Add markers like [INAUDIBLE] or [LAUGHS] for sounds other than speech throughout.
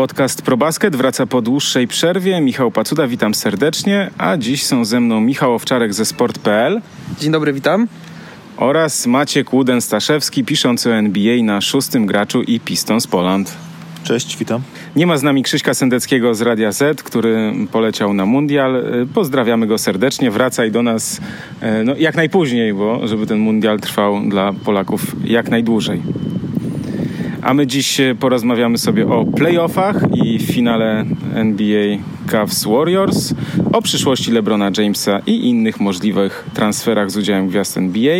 Podcast ProBasket wraca po dłuższej przerwie. Michał Pacuda, witam serdecznie, a dziś są ze mną Michał Owczarek ze sport.pl Dzień dobry, witam. oraz Maciek Łuden-Staszewski, piszący o NBA na szóstym graczu i Pistons Poland. Cześć, witam. Nie ma z nami Krzyśka Sendeckiego z Radia Z, który poleciał na mundial. Y, Pozdrawiamy go serdecznie. Wracaj do nas e, no, jak najpóźniej, bo żeby ten mundial trwał dla Polaków jak najdłużej. A my dziś e, porozmawiamy sobie o playoffach i finale NBA Cavs Warriors, o przyszłości LeBrona Jamesa i innych możliwych transferach z udziałem gwiazd NBA.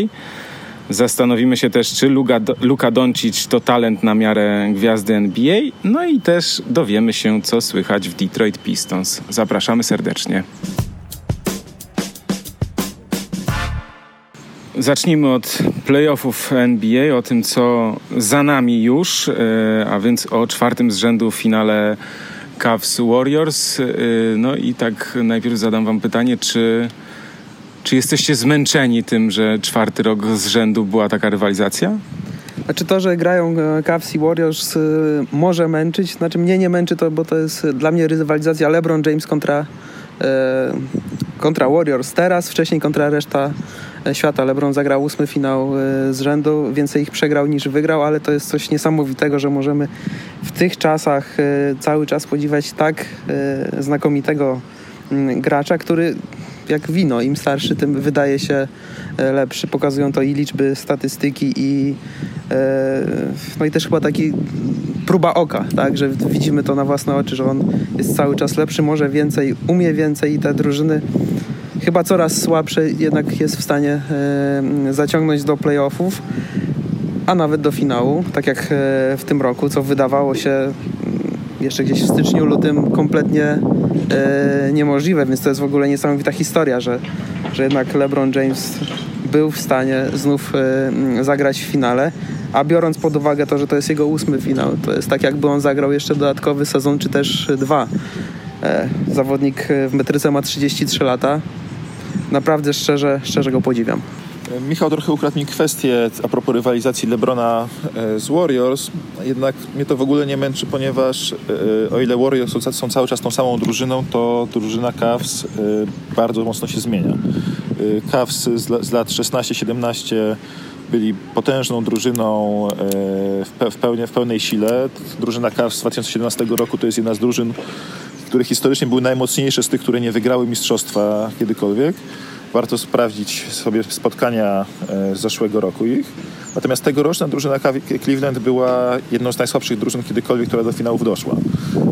Zastanowimy się też, czy Luka, Luka Doncic to talent na miarę gwiazdy NBA. No i też dowiemy się, co słychać w Detroit Pistons. Zapraszamy serdecznie. Zacznijmy od playoffów NBA, o tym, co za nami już, e, a więc o czwartym z rzędu finale Cavs Warriors. E, No i tak najpierw zadam Wam pytanie, czy, czy jesteście zmęczeni tym, że czwarty rok z rzędu była taka rywalizacja? Znaczy to, że grają e, Cavs i Warriors może męczyć, znaczy mnie nie męczy to, bo to jest dla mnie rywalizacja LeBron James kontra, kontra Warriors teraz, wcześniej kontra reszta świata. LeBron zagrał ósmy finał e, z rzędu, więcej ich przegrał niż wygrał, ale to jest coś niesamowitego, że możemy w tych czasach e, cały czas podziwiać tak e, znakomitego mm, gracza, który jak wino, im starszy, tym wydaje się e, lepszy. Pokazują to i liczby, statystyki i e, no i też chyba taki próba oka, tak, że widzimy to na własne oczy, że on jest cały czas lepszy, może więcej, umie więcej i te drużyny chyba coraz słabsze jednak jest w stanie e, zaciągnąć do playoffów, a nawet do finału, tak jak e, w tym roku, co wydawało się mm, jeszcze gdzieś w styczniu, lutym kompletnie e, niemożliwe, więc to jest w ogóle niesamowita historia, że, że jednak LeBron James był w stanie znów e, zagrać w finale, a biorąc pod uwagę to, że to jest jego ósmy finał, to jest tak jakby on zagrał jeszcze dodatkowy sezon, czy też dwa. Zawodnik w metryce ma 33 lata. Naprawdę szczerze, szczerze go podziwiam. Michał trochę ukradł mi kwestię a propos rywalizacji LeBrona e, z Warriors. Jednak mnie to w ogóle nie męczy, ponieważ e, o ile Warriors są- cały czas tą samą drużyną, to drużyna Cavs e, bardzo mocno się zmienia. E, Cavs z, la- z lat 16-17 byli potężną drużyną e, w, w pełnej sile. Drużyna Cavs z 2017 roku to jest jedna z drużyn, które historycznie były najmocniejsze z tych, które nie wygrały mistrzostwa kiedykolwiek. Warto sprawdzić sobie spotkania e, z zeszłego roku ich. Natomiast tegoroczna drużyna Cleveland była jedną z najsłabszych drużyn kiedykolwiek, która do finałów doszła.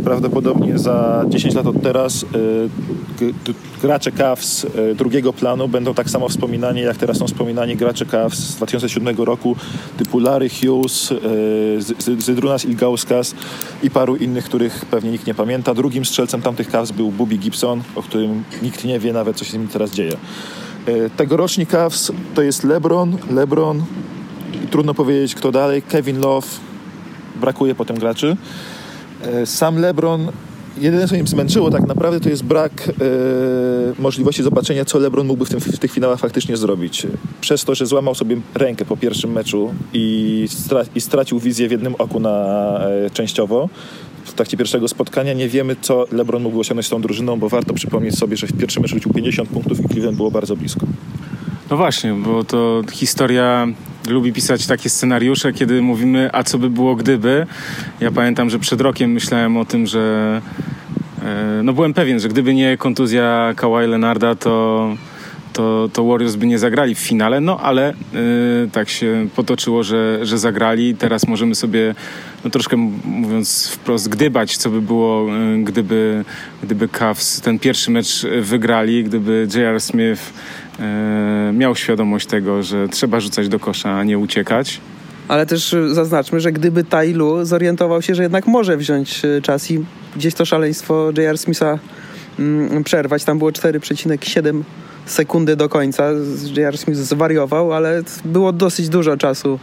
Prawdopodobnie za 10 lat od teraz e, gracze Cavs e, drugiego planu będą tak samo wspominani, jak teraz są wspominani gracze Cavs z 2007 roku, typu Larry Hughes, e, Zydrunas Ilgauskas i paru innych, których pewnie nikt nie pamięta. Drugim strzelcem tamtych Cavs był Bobby Gibson, o którym nikt nie wie nawet, co się z nim teraz dzieje. Tegoroczni Cavs to jest LeBron, LeBron trudno powiedzieć kto dalej, Kevin Love, brakuje potem graczy. E, Sam LeBron, jedyne co im zmęczyło tak naprawdę to jest brak e, możliwości zobaczenia, co LeBron mógłby w, tym, w tych finałach faktycznie zrobić. Przez to, że złamał sobie rękę po pierwszym meczu i, stra, i stracił wizję w jednym oku na e, częściowo. W trakcie pierwszego spotkania nie wiemy, co LeBron mógł osiągnąć z tą drużyną, bo warto przypomnieć sobie, że w pierwszym meczu rzucił 50 punktów i Cleveland było bardzo blisko. No właśnie, bo to historia lubi pisać takie scenariusze, kiedy mówimy, a co by było gdyby. Ja pamiętam, że przed rokiem myślałem o tym, że e, no byłem pewien, że gdyby nie kontuzja Kawhi Leonarda, to, to, to Warriors by nie zagrali w finale, no ale e, tak się potoczyło, że, że zagrali. Teraz możemy sobie no troszkę mówiąc wprost gdybać, co by było, e, gdyby, gdyby Cavs ten pierwszy mecz wygrali, gdyby J.R. Smith miał świadomość tego, że trzeba rzucać do kosza, a nie uciekać. Ale też y, zaznaczmy, że gdyby Tailu zorientował się, że jednak może wziąć y, czas i gdzieś to szaleństwo J.R. Smitha mm, przerwać, tam było 4,7 sekundy do końca. J.R. Smith zwariował, ale było dosyć dużo czasu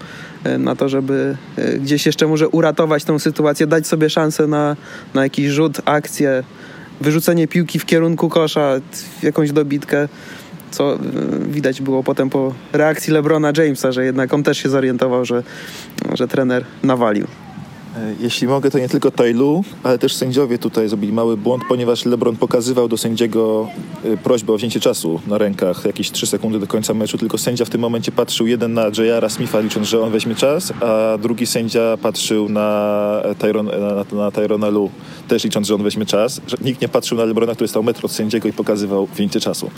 na to, żeby gdzieś jeszcze może uratować tą sytuację, dać sobie szansę na, na jakiś rzut, akcję, wyrzucenie piłki w kierunku kosza, jakąś dobitkę co y, widać było potem po reakcji LeBrona Jamesa, że jednak on też się zorientował, że, że trener nawalił. Jeśli mogę, to nie tylko Tailu, ale też sędziowie tutaj zrobili mały błąd, ponieważ LeBron pokazywał do sędziego e, prośbę o wzięcie czasu na rękach, jakieś 3 sekundy do końca meczu, tylko sędzia w tym momencie patrzył jeden na J.R. Smitha, licząc, że on weźmie czas, a drugi sędzia patrzył na, Tyron, na, na Tyrona Lu, też licząc, że on weźmie czas. Nikt nie patrzył na LeBrona, który stał metr od sędziego i pokazywał wzięcie czasu.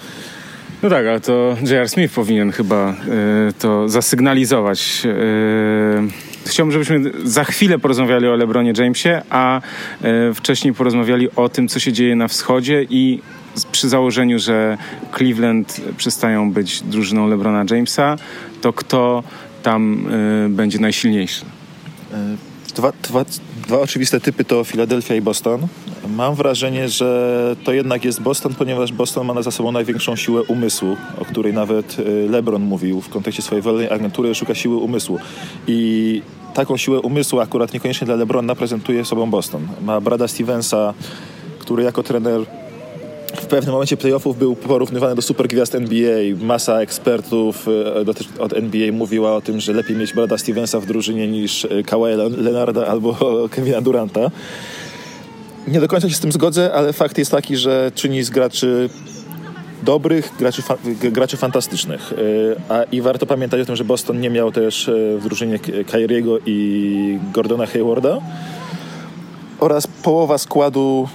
No tak, ale to J.R. Smith powinien chyba y, to zasygnalizować. Y, chciałbym, żebyśmy za chwilę porozmawiali o LeBronie Jamesie, a y, wcześniej porozmawiali o tym, co się dzieje na wschodzie i przy założeniu, że Cleveland przestają być drużyną LeBrona Jamesa, to kto tam będzie najsilniejszy? Dwa, dwa, dwa oczywiste typy to Filadelfia i Boston. Mam wrażenie, że to jednak jest Boston, ponieważ Boston ma za sobą największą siłę umysłu, o której nawet y, LeBron mówił w kontekście swojej wolnej agentury, szuka siły umysłu. I taką siłę umysłu akurat niekoniecznie dla LeBrona prezentuje sobą Boston. Ma Brada Stevensa, który jako trener w pewnym momencie playoffów był porównywany do supergwiazd NBA. Masa ekspertów e, od NBA mówiła o tym, że lepiej mieć Brada Stevensa w drużynie niż e, Kawhi Leonarda albo [LAUGHS] Kevina Duranta. Nie do końca się z tym zgodzę, ale fakt jest taki, że czyni z graczy dobrych, graczy, fa graczy fantastycznych. E, a, I warto pamiętać o tym, że Boston nie miał też w drużynie Kyriego i Gordona Haywarda oraz połowa składu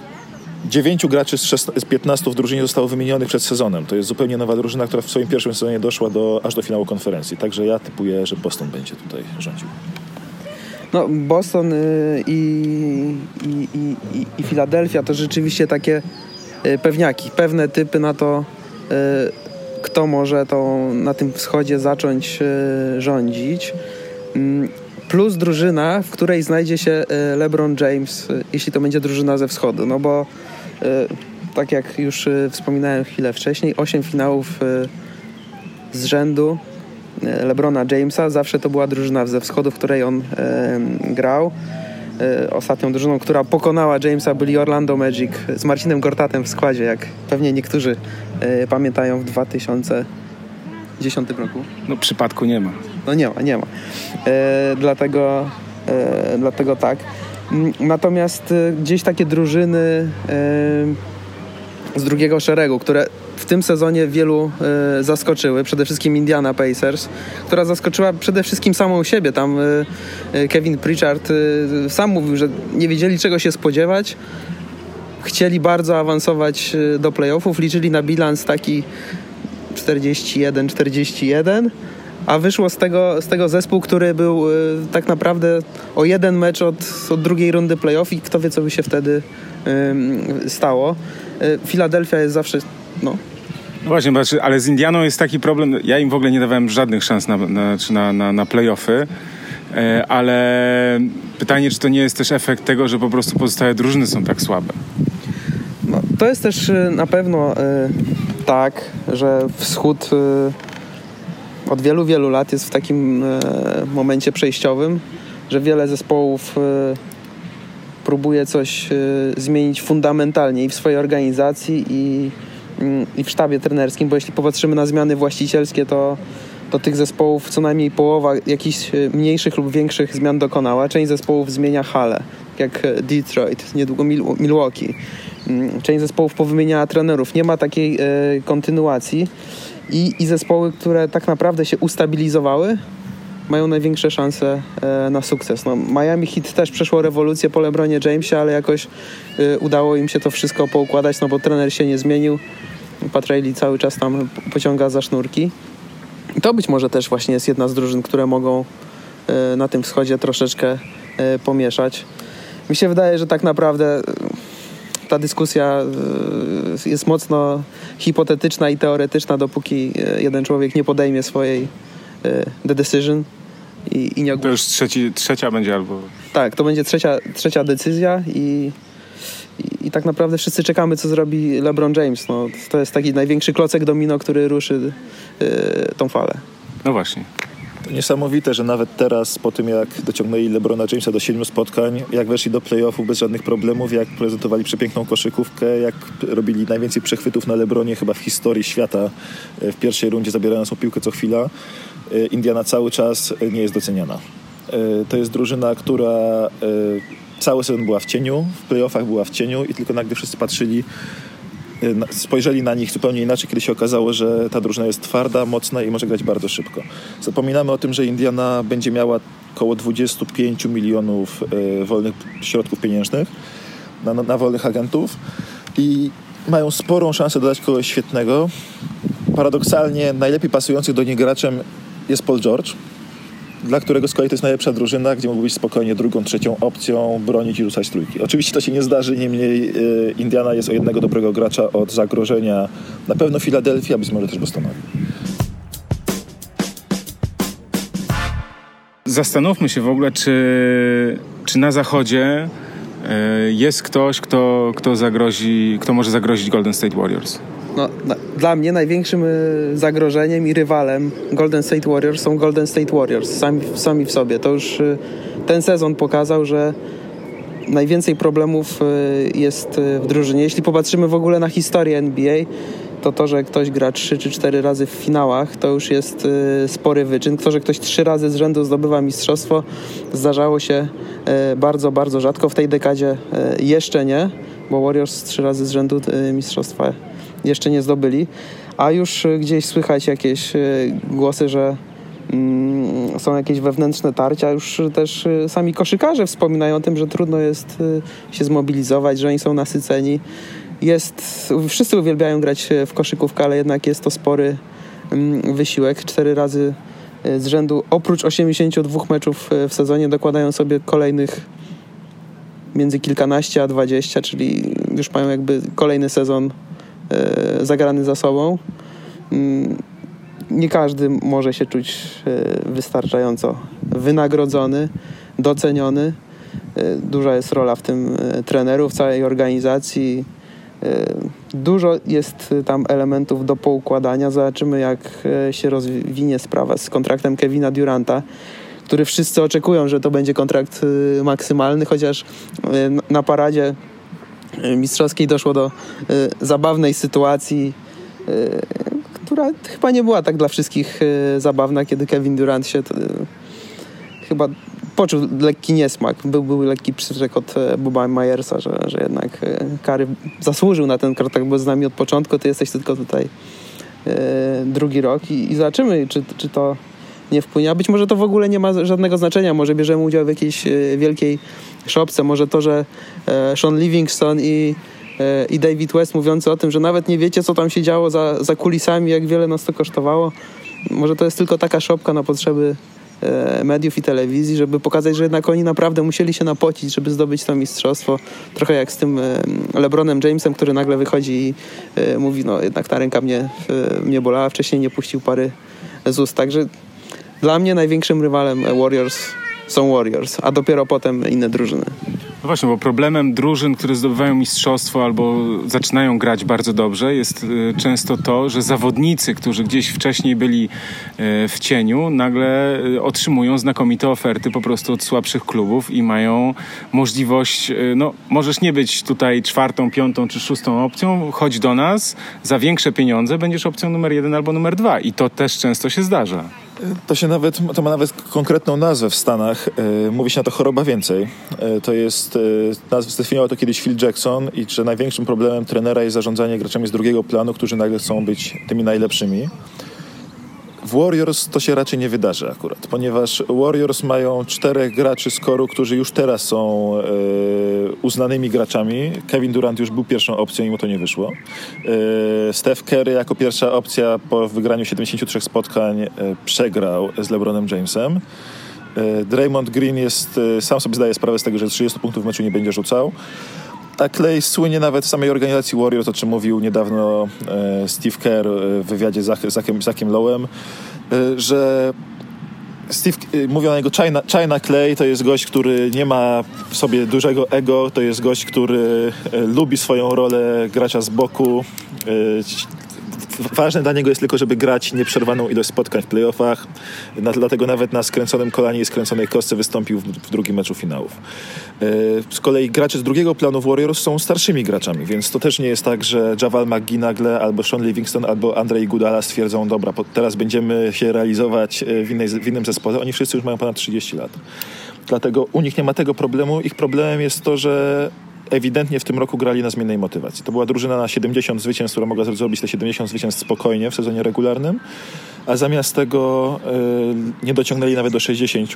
Dziewięciu graczy z, 16, z 15 w drużynie zostało wymienionych przed sezonem. To jest zupełnie nowa drużyna, która w swoim pierwszym sezonie doszła do, aż do finału konferencji. Także ja typuję, że Boston będzie tutaj rządził. No, Boston y, i, i, i, i Filadelfia to rzeczywiście takie y, pewniaki, pewne typy na to, y, kto może to na tym wschodzie zacząć rządzić. Mm, plus drużyna, w której znajdzie się LeBron James, jeśli to będzie drużyna ze wschodu. No bo tak jak już e, wspominałem chwilę wcześniej, 8 finałów e, z rzędu LeBrona Jamesa. Zawsze to była drużyna ze wschodu, w której on grał. Ostatnią drużyną, która pokonała Jamesa byli Orlando Magic z Marcinem Gortatem w składzie, jak pewnie niektórzy pamiętają w 2010 roku. No przypadku nie ma. No nie ma, nie ma. dlatego, dlatego tak. Mm, natomiast y, gdzieś takie drużyny y, z drugiego szeregu, które w tym sezonie wielu y, zaskoczyły, przede wszystkim Indiana Pacers, która zaskoczyła przede wszystkim samą siebie. Tam Kevin Pritchard sam mówił, że nie wiedzieli czego się spodziewać. Chcieli bardzo awansować do playoffów, liczyli na bilans taki 41-41 a wyszło z tego, z tego zespół, który był y, tak naprawdę o jeden mecz od, od drugiej rundy playoff i kto wie, co by się wtedy y, stało. Filadelfia jest zawsze, no, no właśnie, ale z Indianą jest taki problem, ja im w ogóle nie dawałem żadnych szans na, na, na, na, na playoffy, e, ale pytanie, czy to nie jest też efekt tego, że po prostu pozostałe drużyny są tak słabe? No, to jest też y, na pewno y, tak, że wschód y, od wielu, wielu lat jest w takim e, momencie przejściowym, że wiele zespołów e, próbuje coś e, zmienić fundamentalnie i w swojej organizacji i, mm, i w sztabie trenerskim, bo jeśli popatrzymy na zmiany właścicielskie, to, to tych zespołów co najmniej połowa jakichś mniejszych lub większych zmian dokonała. Część zespołów zmienia halę, jak Detroit, niedługo Milwaukee. Mm, część zespołów powymieniała trenerów. Nie ma takiej kontynuacji i, i zespoły, które tak naprawdę się ustabilizowały, mają największe szanse e, na sukces. No, Miami Heat też przeszło rewolucję po LeBronie Jamesie, ale jakoś e, udało im się to wszystko poukładać, no bo trener się nie zmienił. Pat Riley cały czas tam pociąga za sznurki. I to być może też właśnie jest jedna z drużyn, które mogą e, na tym wschodzie troszeczkę pomieszać. Mi się wydaje, że tak naprawdę ta dyskusja e, jest mocno hipotetyczna i teoretyczna, dopóki e, jeden człowiek nie podejmie swojej e, the decision i, i nie ogłosi. To już trzeci, trzecia będzie albo... Tak, to będzie trzecia, trzecia decyzja i, i, i, tak naprawdę wszyscy czekamy, co zrobi LeBron James. No, to jest taki największy klocek domino, który ruszy tą falę. No właśnie. To niesamowite, że nawet teraz, po tym jak dociągnęli LeBrona Jamesa do siedmiu spotkań, jak weszli do playoffów bez żadnych problemów, jak prezentowali przepiękną koszykówkę, jak robili najwięcej przechwytów na LeBronie chyba w historii świata e, w pierwszej rundzie, zabierając mu piłkę co chwila, e, Indiana cały czas nie jest doceniana. to jest drużyna, która cały sezon była w cieniu, w playoffach była w cieniu i tylko nagle wszyscy patrzyli spojrzeli na nich zupełnie inaczej, kiedy się okazało, że ta drużyna jest twarda, mocna i może grać bardzo szybko. Zapominamy o tym, że Indiana będzie miała około 25 milionów wolnych środków pieniężnych na, na, na wolnych agentów i mają sporą szansę dodać kogoś świetnego. Paradoksalnie najlepiej pasujących do nich graczem jest Paul George, dla którego z kolei to jest najlepsza drużyna, gdzie mógł być spokojnie drugą, trzecią opcją, bronić i rzucać trójki. Oczywiście to się nie zdarzy, niemniej y, Indiana jest o jednego dobrego gracza od zagrożenia na pewno Filadelfii, a być może też Bostonowi. Zastanówmy się w ogóle, czy, czy na zachodzie y, jest ktoś, kto, kto, zagrozi, kto może zagrozić Golden State Warriors no, dla mnie największym y, zagrożeniem i rywalem Golden State Warriors są Golden State Warriors sami, sami w sobie. To już y, ten sezon pokazał, że najwięcej problemów y, jest w drużynie. Jeśli popatrzymy w ogóle na historię NBA, to to, że ktoś gra 3 czy 4 razy w finałach, to już jest spory wyczyn. To, że ktoś 3 razy z rzędu zdobywa mistrzostwo, zdarzało się bardzo, bardzo rzadko. W tej dekadzie jeszcze nie, bo Warriors 3 razy z rzędu mistrzostwa jeszcze nie zdobyli, a już e, gdzieś słychać jakieś e, głosy, że mm, są jakieś wewnętrzne tarcia. Już też e, sami koszykarze wspominają o tym, że trudno jest się zmobilizować, że oni są nasyceni. Jest, wszyscy uwielbiają grać w koszykówkę, ale jednak jest to spory mm, wysiłek. Cztery razy z rzędu, oprócz 82 meczów w sezonie, dokładają sobie kolejnych między kilkanaście a dwadzieścia, czyli już mają jakby kolejny sezon zagrany za sobą. Mm, nie każdy może się czuć e, wystarczająco wynagrodzony, doceniony. E, duża jest rola w tym trenerów, całej organizacji. Dużo jest tam elementów do poukładania. Zobaczymy, jak się rozwinie sprawa z kontraktem Kevina Duranta, który wszyscy oczekują, że to będzie kontrakt maksymalny, chociaż na paradzie mistrzowskiej doszło do y, zabawnej sytuacji, y, która chyba nie była tak dla wszystkich y, zabawna, kiedy Kevin Durant się chyba poczuł lekki niesmak. Był, był lekki przyrzek od Boba Myersa, że, że jednak Kary zasłużył na ten kontakt, bo z nami od początku, ty jesteś tylko tutaj drugi rok i, i zobaczymy, czy, czy to nie wpłynie. A być może to w ogóle nie ma żadnego znaczenia. Może bierzemy udział w jakiejś wielkiej szopce. Może to, że e, Sean Livingston i, e, i David West mówiący o tym, że nawet nie wiecie, co tam się działo za, za kulisami, jak wiele nas to kosztowało. Może to jest tylko taka szopka na potrzeby e, mediów i telewizji, żeby pokazać, że jednak oni naprawdę musieli się napocić, żeby zdobyć to mistrzostwo. Trochę jak z tym LeBronem Jamesem, który nagle wychodzi i mówi, no jednak ta ręka mnie, mnie bolała, wcześniej nie puścił pary z ust. Także dla mnie największym rywalem Warriors są Warriors, a dopiero potem inne drużyny. No właśnie, bo problemem drużyn, które zdobywają mistrzostwo albo zaczynają grać bardzo dobrze, jest y, często to, że zawodnicy, którzy gdzieś wcześniej byli y, w cieniu, nagle otrzymują znakomite oferty po prostu od słabszych klubów i mają możliwość, no możesz nie być tutaj czwartą, piątą czy szóstą opcją, chodź do nas, za większe pieniądze będziesz opcją numer jeden albo numer dwa i to też często się zdarza. To się nawet, to ma nawet konkretną nazwę w Stanach. E, mówi się na to choroba więcej. E, to jest, e, zdefiniował to kiedyś Phil Jackson i że największym problemem trenera jest zarządzanie graczami z drugiego planu, którzy nagle chcą być tymi najlepszymi. W Warriors to się raczej nie wydarzy akurat, ponieważ Warriors mają czterech graczy z koru, którzy już teraz są e, uznanymi graczami. Kevin Durant już był pierwszą opcją i mu to nie wyszło. E, Steph Curry jako pierwsza opcja po wygraniu 73 spotkań e, przegrał z LeBronem Jamesem. Draymond Green jest, sam sobie zdaje sprawę z tego, że 30 punktów w meczu nie będzie rzucał. A Clay słynie nawet z samej organizacji Warriors, o czym mówił niedawno e, Steve Kerr w wywiadzie z Zachem, Zachem Lowem, e, że Steve, e, mówią na niego China, China Clay, to jest gość, który nie ma w sobie dużego ego, to jest gość, który lubi swoją rolę gracza z boku, ważne dla niego jest tylko, żeby grać nieprzerwaną ilość spotkań w playoffach. Na, dlatego nawet na skręconym kolanie i skręconej kostce wystąpił w, w drugim meczu finałów. E, z kolei gracze z drugiego planu Warriors są starszymi graczami, więc to też nie jest tak, że Javal McGee nagle albo Sean Livingston albo Andrzej Gudala stwierdzą, dobra, teraz będziemy się realizować w, innej, w innym zespole. Oni wszyscy już mają ponad 30 lat. Dlatego u nich nie ma tego problemu. Ich problemem jest to, że ewidentnie w tym roku grali na zmiennej motywacji. To była drużyna na 70 zwycięstw, która mogła zrobić te 70 zwycięstw spokojnie w sezonie regularnym, a zamiast tego y, nie dociągnęli nawet do 60,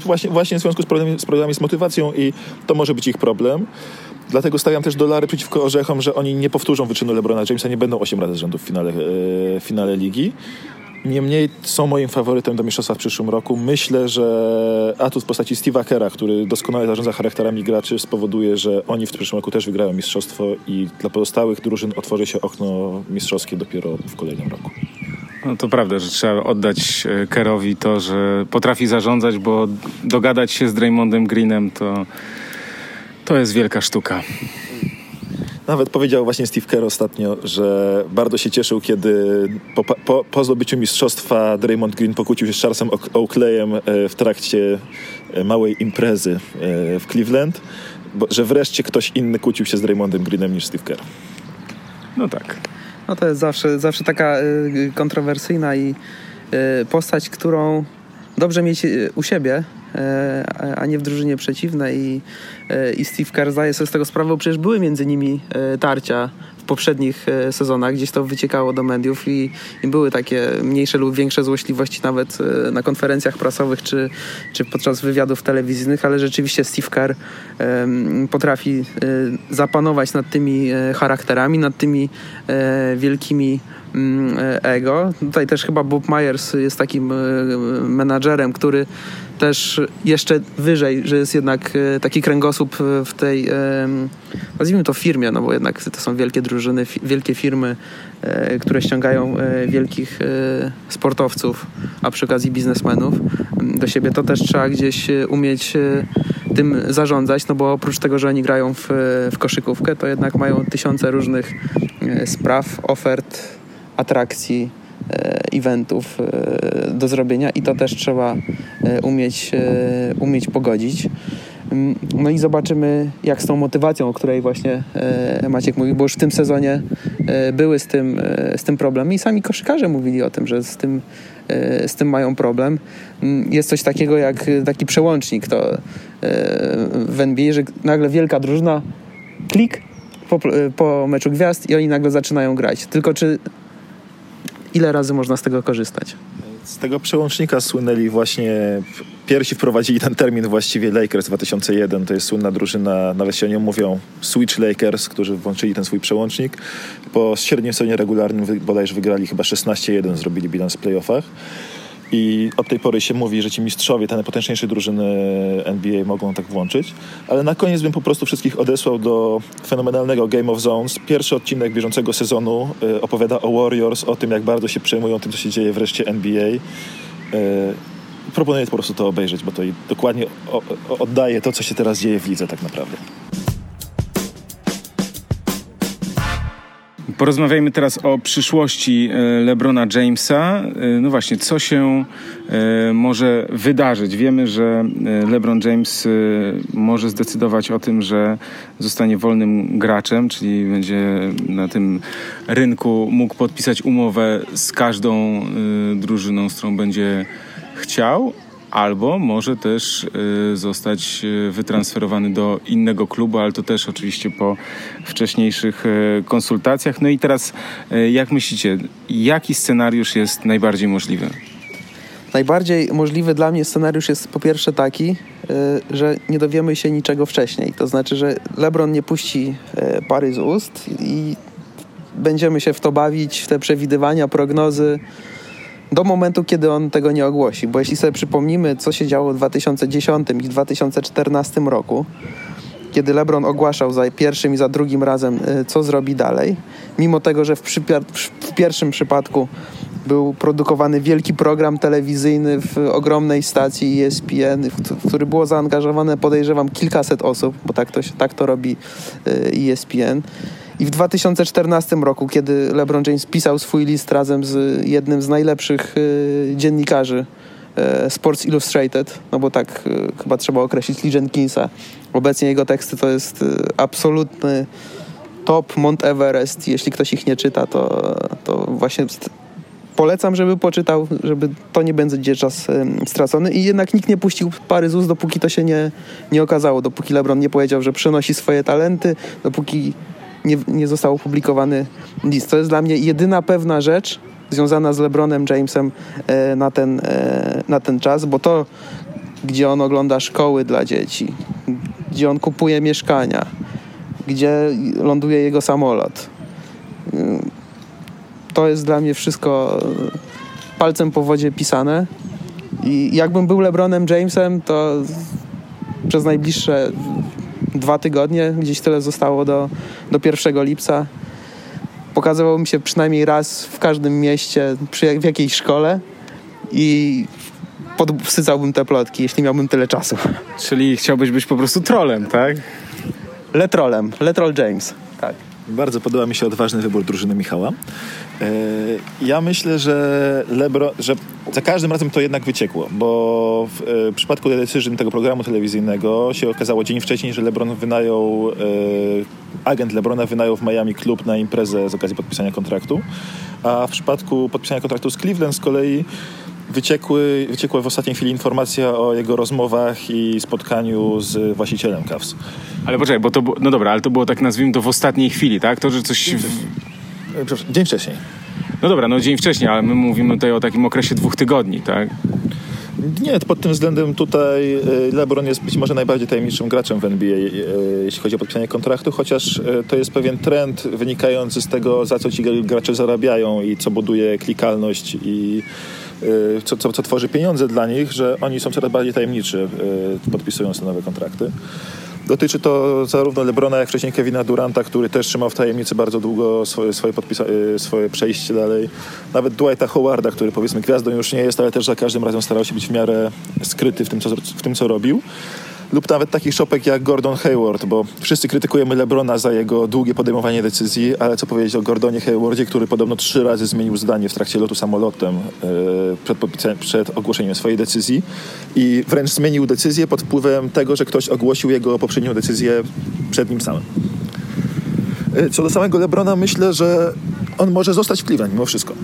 właśnie, właśnie w związku z problemami, z problemami z motywacją i to może być ich problem. Dlatego stawiam też dolary przeciwko orzechom, że oni nie powtórzą wyczynu LeBrona Jamesa, nie będą 8 razy z rzędu w finale, w finale ligi. Niemniej są moim faworytem do mistrzostwa w przyszłym roku. Myślę, że atut w postaci Steve'a Kera, który doskonale zarządza charakterami graczy, spowoduje, że oni w przyszłym roku też wygrają mistrzostwo i dla pozostałych drużyn otworzy się okno mistrzowskie dopiero w kolejnym roku. No to prawda, że trzeba oddać e, Kerowi to, że potrafi zarządzać, bo dogadać się z Draymondem Greenem to, to jest wielka sztuka. Nawet powiedział właśnie Steve Kerr ostatnio, że bardzo się cieszył, kiedy po, po, po zdobyciu mistrzostwa Draymond Green pokłócił się z Charlesem Oakleyem e, w trakcie e, małej imprezy e, w Cleveland, bo, że wreszcie ktoś inny kłócił się z Draymondem Greenem niż Steve Kerr. No tak. No to jest zawsze, zawsze taka kontrowersyjna i postać, którą dobrze mieć u siebie, a nie w drużynie przeciwnej. E, i Steve Kerr zdaje sobie z tego sprawę, bo przecież były między nimi e, tarcia w poprzednich e, sezonach, gdzieś to wyciekało do mediów i, i, były takie mniejsze lub większe złośliwości nawet na konferencjach prasowych czy, czy podczas wywiadów telewizyjnych, ale rzeczywiście Steve Kerr potrafi zapanować nad tymi charakterami, nad tymi wielkimi mm, ego. Tutaj też chyba Bob Myers jest takim menadżerem, który też jeszcze wyżej, że jest jednak e, taki kręgosłup w tej, nazwijmy to firmie, no bo jednak to są wielkie drużyny, wielkie firmy, e, które ściągają e, wielkich sportowców, a przy okazji biznesmenów do siebie. To też trzeba gdzieś umieć tym zarządzać, no bo oprócz tego, że oni grają w, w koszykówkę, to jednak mają tysiące różnych spraw, ofert, atrakcji, E, eventów e, do zrobienia i to też trzeba e, umieć, umieć pogodzić. No i zobaczymy, jak z tą motywacją, o której właśnie Maciek mówił, bo już w tym sezonie były z tym, z tym problemy i sami koszykarze mówili o tym, że z tym, z tym mają problem. Mm, jest coś takiego jak taki przełącznik to w NBA, że nagle wielka drużyna, klik po, po meczu gwiazd i oni nagle zaczynają grać. Tylko czy ile razy można z tego korzystać? Z tego przełącznika słynęli właśnie, pierwsi wprowadzili ten termin właściwie Lakers 2001, to jest słynna drużyna, nawet się o nią mówią, Switch Lakers, którzy włączyli ten swój przełącznik. Po średnim sezonie regularnym bodajże wygrali chyba 16-1, zrobili bilans w playoffach. I od tej pory się mówi, że ci mistrzowie, te najpotężniejsze drużyny NBA mogą tak włączyć. Ale na koniec bym po prostu wszystkich odesłał do fenomenalnego Game of Zones. Pierwszy odcinek bieżącego sezonu y, opowiada o Warriors, o tym, jak bardzo się przejmują tym, co się dzieje wreszcie NBA. Y, proponuję po prostu to obejrzeć, bo to dokładnie oddaje to, co się teraz dzieje w lidze tak naprawdę. Porozmawiajmy teraz o przyszłości e, LeBrona Jamesa. E, no właśnie, co się e, może wydarzyć? Wiemy, że LeBron James może zdecydować o tym, że zostanie wolnym graczem, czyli będzie na tym rynku mógł podpisać umowę z każdą drużyną, z którą będzie chciał, albo może też y, zostać y, wytransferowany do innego klubu, ale to też oczywiście po wcześniejszych y, konsultacjach. No i teraz, jak myślicie, jaki scenariusz jest najbardziej możliwy? Najbardziej możliwy dla mnie scenariusz jest po pierwsze taki, że nie dowiemy się niczego wcześniej. To znaczy, że LeBron nie puści pary z ust i będziemy się w to bawić, w te przewidywania, prognozy do momentu, kiedy on tego nie ogłosi. Bo jeśli sobie przypomnimy, co się działo w 2010 i 2014 roku, kiedy LeBron ogłaszał za pierwszym i za drugim razem, y, co zrobi dalej, mimo tego, że w, w pierwszym przypadku był produkowany wielki program telewizyjny w ogromnej stacji ESPN, w który było zaangażowane, podejrzewam, kilkaset osób, bo tak to, tak to robi ESPN. I w 2014 roku, kiedy LeBron James pisał swój list razem z jednym z najlepszych y, dziennikarzy y, Sports Illustrated, no bo tak y, chyba trzeba określić Lee Jenkinsa. Obecnie jego teksty to jest absolutny top Mount Everest. Jeśli ktoś ich nie czyta, to, to właśnie polecam, żeby poczytał, żeby to nie będzie czas stracony. I jednak nikt nie puścił pary dopóki to się nie, nie okazało. Dopóki LeBron nie powiedział, że przenosi swoje talenty, dopóki nie, nie został opublikowany list. To jest dla mnie jedyna pewna rzecz związana z LeBronem Jamesem e, na, ten, e, na ten czas, bo to, gdzie on ogląda szkoły dla dzieci, gdzie on kupuje mieszkania, gdzie ląduje jego samolot. To jest dla mnie wszystko palcem po wodzie pisane. I jakbym był LeBronem Jamesem, to przez najbliższe dwa tygodnie, gdzieś tyle zostało do, do 1 lipca, pokazywał mi się przynajmniej raz w każdym mieście, przy, w jakiejś szkole i podsycałbym te plotki, jeśli miałbym tyle czasu. Czyli chciałbyś być po prostu trolem, tak? Letrolem, Letrol James, tak. Bardzo podoba mi się odważny wybór drużyny Michała. E, ja myślę, że Lebron, że za każdym razem to jednak wyciekło, bo w, e, w przypadku Decision tego programu telewizyjnego się okazało dzień wcześniej, że LeBron wynajął, e, agent LeBrona wynajął w Miami klub na imprezę z okazji podpisania kontraktu, a w przypadku podpisania kontraktu z Cleveland z kolei wyciekły, wyciekła w ostatniej chwili informacja o jego rozmowach i spotkaniu z właścicielem Cavs. Ale poczekaj, bo to było, no dobra, ale to było tak nazwijmy to w ostatniej chwili, tak? To, że coś... W... Przepraszam, dzień wcześniej. No dobra, no dzień wcześniej, ale my mówimy tutaj o takim okresie dwóch tygodni, tak? Nie, pod tym względem tutaj e, LeBron jest być może najbardziej tajemniczym graczem w NBA, e, jeśli chodzi o podpisanie kontraktu, chociaż e, to jest pewien trend wynikający z tego, za co ci gracze zarabiają i co buduje klikalność i co, co, co tworzy pieniądze dla nich, że oni są coraz bardziej tajemniczy, podpisując te nowe kontrakty. Dotyczy to zarówno Lebrona, jak wcześniej Kevina Duranta, który też trzymał w tajemnicy bardzo długo swoje, swoje, podpisa- y, swoje przejście dalej. Nawet Dwighta Howarda, który powiedzmy gwiazdą już nie jest, ale też za każdym razem starał się być w miarę skryty w tym, co, w tym, co robił lub nawet takich szopek jak Gordon Hayward, bo wszyscy krytykujemy LeBrona za jego długie podejmowanie decyzji, ale co powiedzieć o Gordonie Haywardzie, który podobno trzy razy zmienił zdanie w trakcie lotu samolotem e, przed, przed ogłoszeniem swojej decyzji i wręcz zmienił decyzję pod wpływem tego, że ktoś ogłosił jego poprzednią decyzję przed nim samym. E, co do samego LeBrona, myślę, że on może zostać w Cleveland mimo wszystko.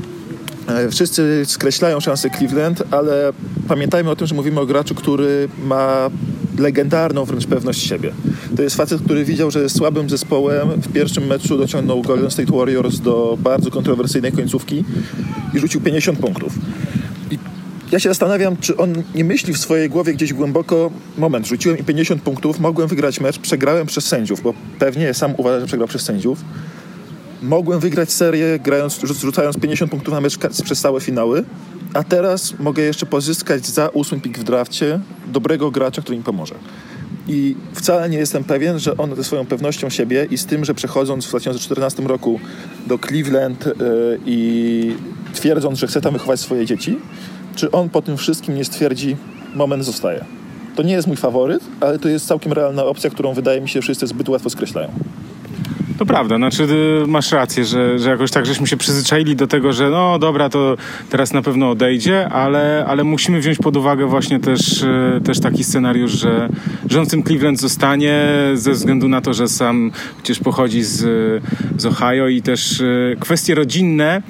E, wszyscy skreślają szanse Cleveland, ale pamiętajmy o tym, że mówimy o graczu, który ma legendarną wręcz pewność siebie. To jest facet, który widział, że słabym zespołem. W pierwszym meczu dociągnął Golden State Warriors do bardzo kontrowersyjnej końcówki i rzucił 50 punktów. I ja się zastanawiam, czy on nie myśli w swojej głowie gdzieś głęboko, moment, rzuciłem i 50 punktów, mogłem wygrać mecz, przegrałem przez sędziów, bo pewnie sam uważa, że przegrał przez sędziów. Mogłem wygrać serię, grając, rzucając 50 punktów na mecz przez całe finały, a teraz mogę jeszcze pozyskać za ósmy pik w drafcie dobrego gracza, który mi pomoże. I wcale nie jestem pewien, że on ze swoją pewnością siebie i z tym, że przechodząc w 2014 roku do Cleveland yy, i twierdząc, że chce tam wychować swoje dzieci, czy on po tym wszystkim nie stwierdzi, moment zostaje. To nie jest mój faworyt, ale to jest całkiem realna opcja, którą wydaje mi się wszyscy zbyt łatwo skreślają. To prawda, znaczy masz rację, że, że jakoś tak żeśmy się przyzwyczaili do tego, że no dobra, to teraz na pewno odejdzie, ale, ale musimy wziąć pod uwagę właśnie też, e, też taki scenariusz, że, że Cleveland zostanie ze względu na to, że sam przecież pochodzi z, z Ohio i też e, kwestie rodzinne.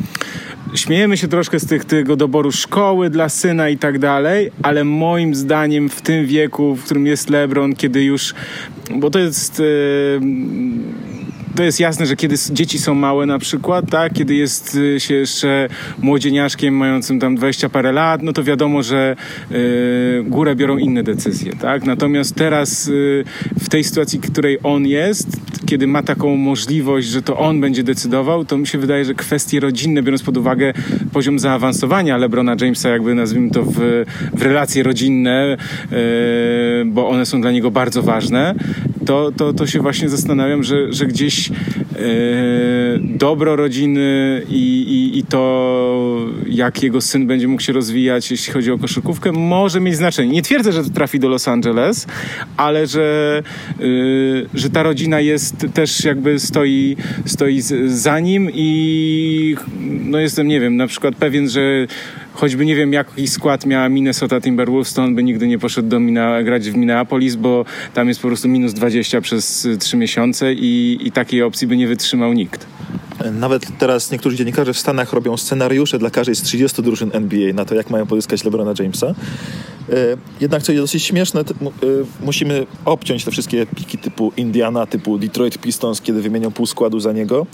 Śmiejemy się troszkę z tych, tego doboru szkoły dla syna i tak dalej, ale moim zdaniem w tym wieku, w którym jest LeBron, kiedy już, bo to jest... Yy, to jest jasne, że kiedy dzieci są małe na przykład, tak, kiedy jest y, się jeszcze młodzieniaszkiem mającym tam 20 parę lat, no to wiadomo, że y, górę biorą inne decyzje, tak. Natomiast teraz y, w tej sytuacji, w której on jest, kiedy ma taką możliwość, że to on będzie decydował, to mi się wydaje, że kwestie rodzinne, biorąc pod uwagę poziom zaawansowania LeBrona Jamesa, jakby nazwijmy to w, w relacje rodzinne, y, bo one są dla niego bardzo ważne, to, to, to się właśnie zastanawiam, że, że gdzieś dobro rodziny i, i, i to, jak jego syn będzie mógł się rozwijać, jeśli chodzi o koszykówkę, może mieć znaczenie. Nie twierdzę, że trafi do Los Angeles, ale że, że ta rodzina jest też jakby stoi, stoi za nim i no jestem, nie wiem, na przykład pewien, że choćby nie wiem jaki skład miała Minnesota Timberwolves, to on by nigdy nie poszedł do Mina, grać w Minneapolis, bo tam jest po prostu minus 20 przez 3 miesiące i, i takiej opcji by nie wytrzymał nikt. Nawet teraz niektórzy dziennikarze w Stanach robią scenariusze dla każdej z 30 drużyn NBA na to, jak mają pozyskać LeBrona Jamesa. E, jednak co jest dosyć śmieszne, e, musimy obciąć te wszystkie piki typu Indiana, typu Detroit Pistons, kiedy wymienią pół składu za niego.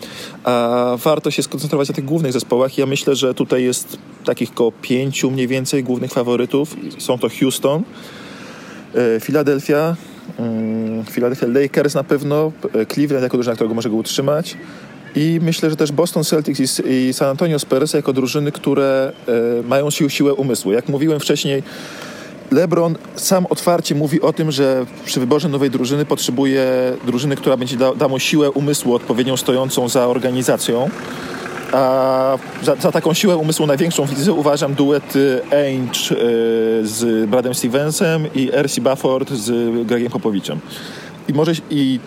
A warto się skoncentrować na tych głównych zespołach. Ja myślę, że tutaj jest takich koło pięciu mniej więcej głównych faworytów. Są to Houston, e, Philadelphia, mm, Philadelphia Lakers na pewno, Cleveland jako drużyna, którego może go utrzymać, i myślę, że też Boston Celtics i San Antonio Spurs jako drużyny, które e, mają sił, siłę umysłu. Jak mówiłem wcześniej, LeBron sam otwarcie mówi o tym, że przy wyborze nowej drużyny potrzebuje drużyny, która będzie da, da mu siłę umysłu odpowiednią stojącą za organizacją. A za, za, taką siłę umysłu największą widzę uważam duet Ainge e, z Bradem Stevensem i R.C. Bufford z Gregiem Popowiczem. I może i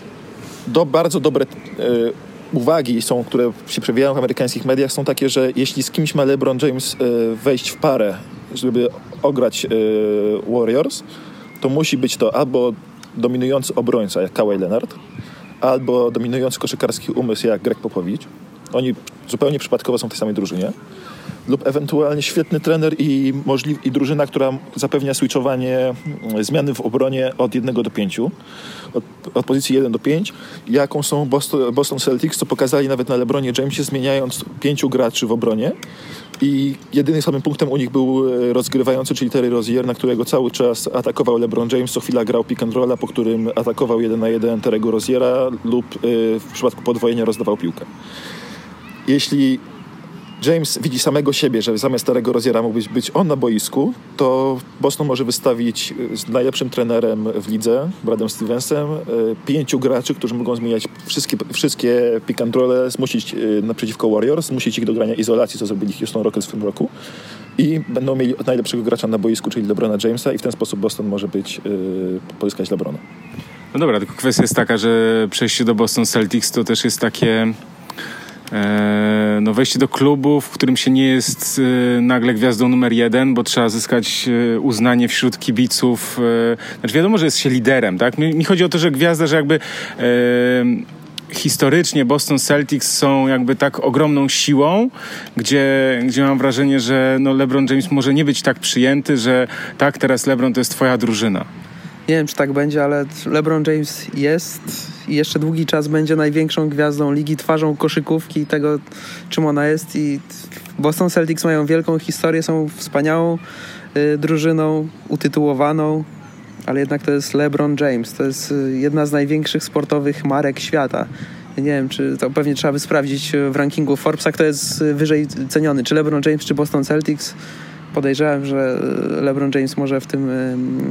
do, bardzo dobre e, uwagi są, które się przewijają w amerykańskich mediach są takie, że jeśli z kimś ma LeBron James e, wejść w parę, żeby ograć e, Warriors, to musi być to albo dominujący obrońca jak Kawhi Leonard, albo dominujący koszykarski umysł jak Greg Popowicz. Oni zupełnie przypadkowo są w tej samej drużynie lub ewentualnie świetny trener i, i drużyna, która zapewnia switchowanie mm, zmiany w obronie od 1 do 5, od, od pozycji 1 do 5, jaką są Boston, Celtics, co pokazali nawet na LeBronie Jamesie, zmieniając pięciu graczy w obronie. I jedynym słabym punktem u nich był e, rozgrywający, czyli Terry Rozier, na którego cały czas atakował LeBron James, co chwila grał pick and rolla, po którym atakował jeden na jeden Terego Roziera lub e, w przypadku podwojenia rozdawał piłkę. Jeśli James widzi samego siebie, że zamiast starego Roziera mógł być, on na boisku, to Boston może wystawić e, z najlepszym trenerem w lidze, Bradem Stevensem, e, pięciu graczy, którzy mogą zmieniać wszystkie, wszystkie pick and roll, zmusić e, naprzeciwko Warriors, zmusić ich do grania izolacji, co zrobili Houston Rockets w tym roku i będą mieli najlepszego gracza na boisku, czyli LeBrona Jamesa i w ten sposób Boston może być, pozyskać LeBrona. No dobra, tylko kwestia jest taka, że przejście do Boston Celtics to też jest takie no wejście do klubu, w którym się nie jest e, nagle gwiazdą numer jeden, bo trzeba zyskać e, uznanie wśród kibiców. Znaczy wiadomo, że jest się liderem, tak? Mi, mi chodzi o to, że gwiazda, że jakby historycznie Boston Celtics są jakby tak ogromną siłą, gdzie, gdzie mam wrażenie, że no LeBron James może nie być tak przyjęty, że tak, teraz LeBron to jest twoja drużyna. Nie wiem, czy tak będzie, ale LeBron James jest i jeszcze długi czas będzie największą gwiazdą ligi, twarzą koszykówki i tego, czym ona jest. I Boston Celtics mają wielką historię, są wspaniałą y, drużyną, utytułowaną, ale jednak to jest LeBron James. To jest y, jedna z największych sportowych marek świata. Nie wiem, czy to pewnie trzeba by sprawdzić w rankingu Forbesa, kto jest wyżej ceniony, czy LeBron James, czy Boston Celtics podejrzewam, że LeBron James może w tym,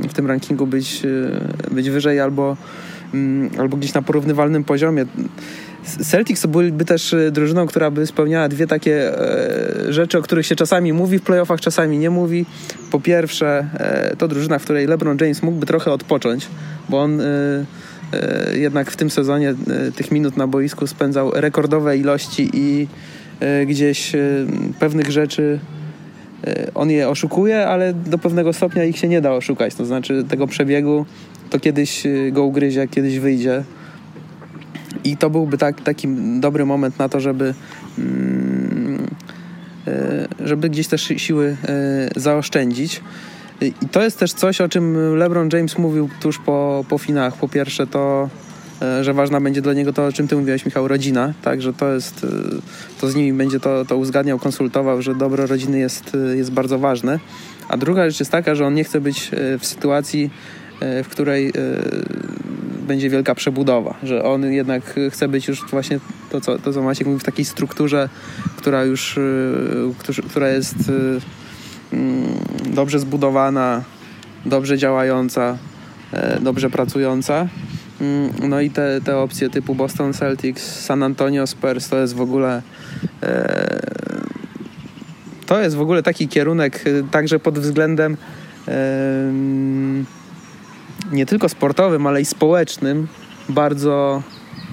w tym rankingu być, e, być wyżej albo, mm, albo gdzieś na porównywalnym poziomie. Celtics to byłyby też e, drużyną, która by spełniała dwie takie e, rzeczy, o których się czasami mówi w playoffach, czasami nie mówi. Po pierwsze, to drużyna, w której LeBron James mógłby trochę odpocząć, bo on jednak w tym sezonie tych minut na boisku spędzał rekordowe ilości i gdzieś pewnych rzeczy E, on je oszukuje, ale do pewnego stopnia ich się nie da oszukać. To znaczy tego przebiegu to kiedyś e, go ugryzie, kiedyś wyjdzie. I to byłby tak, taki dobry moment na to, żeby, mm, e, żeby gdzieś też siły zaoszczędzić. I to jest też coś, o czym LeBron James mówił tuż po, po finałach. Po pierwsze, to że ważna będzie dla niego to, o czym ty mówiłeś, Michał, rodzina, tak, że to jest, e, to z nimi będzie to, to uzgadniał, konsultował, że dobro rodziny jest, e, jest bardzo ważne. A druga rzecz jest taka, że on nie chce być w sytuacji, w której będzie wielka przebudowa, że on jednak chce być już właśnie to, co, to, co Maciek mówi, w takiej strukturze, która już, która jest mm, dobrze zbudowana, dobrze działająca, dobrze pracująca no i te, te opcje typu Boston Celtics, San Antonio Spurs to jest w ogóle e, to jest w ogóle taki kierunek e, także pod względem e, nie tylko sportowym, ale i społecznym bardzo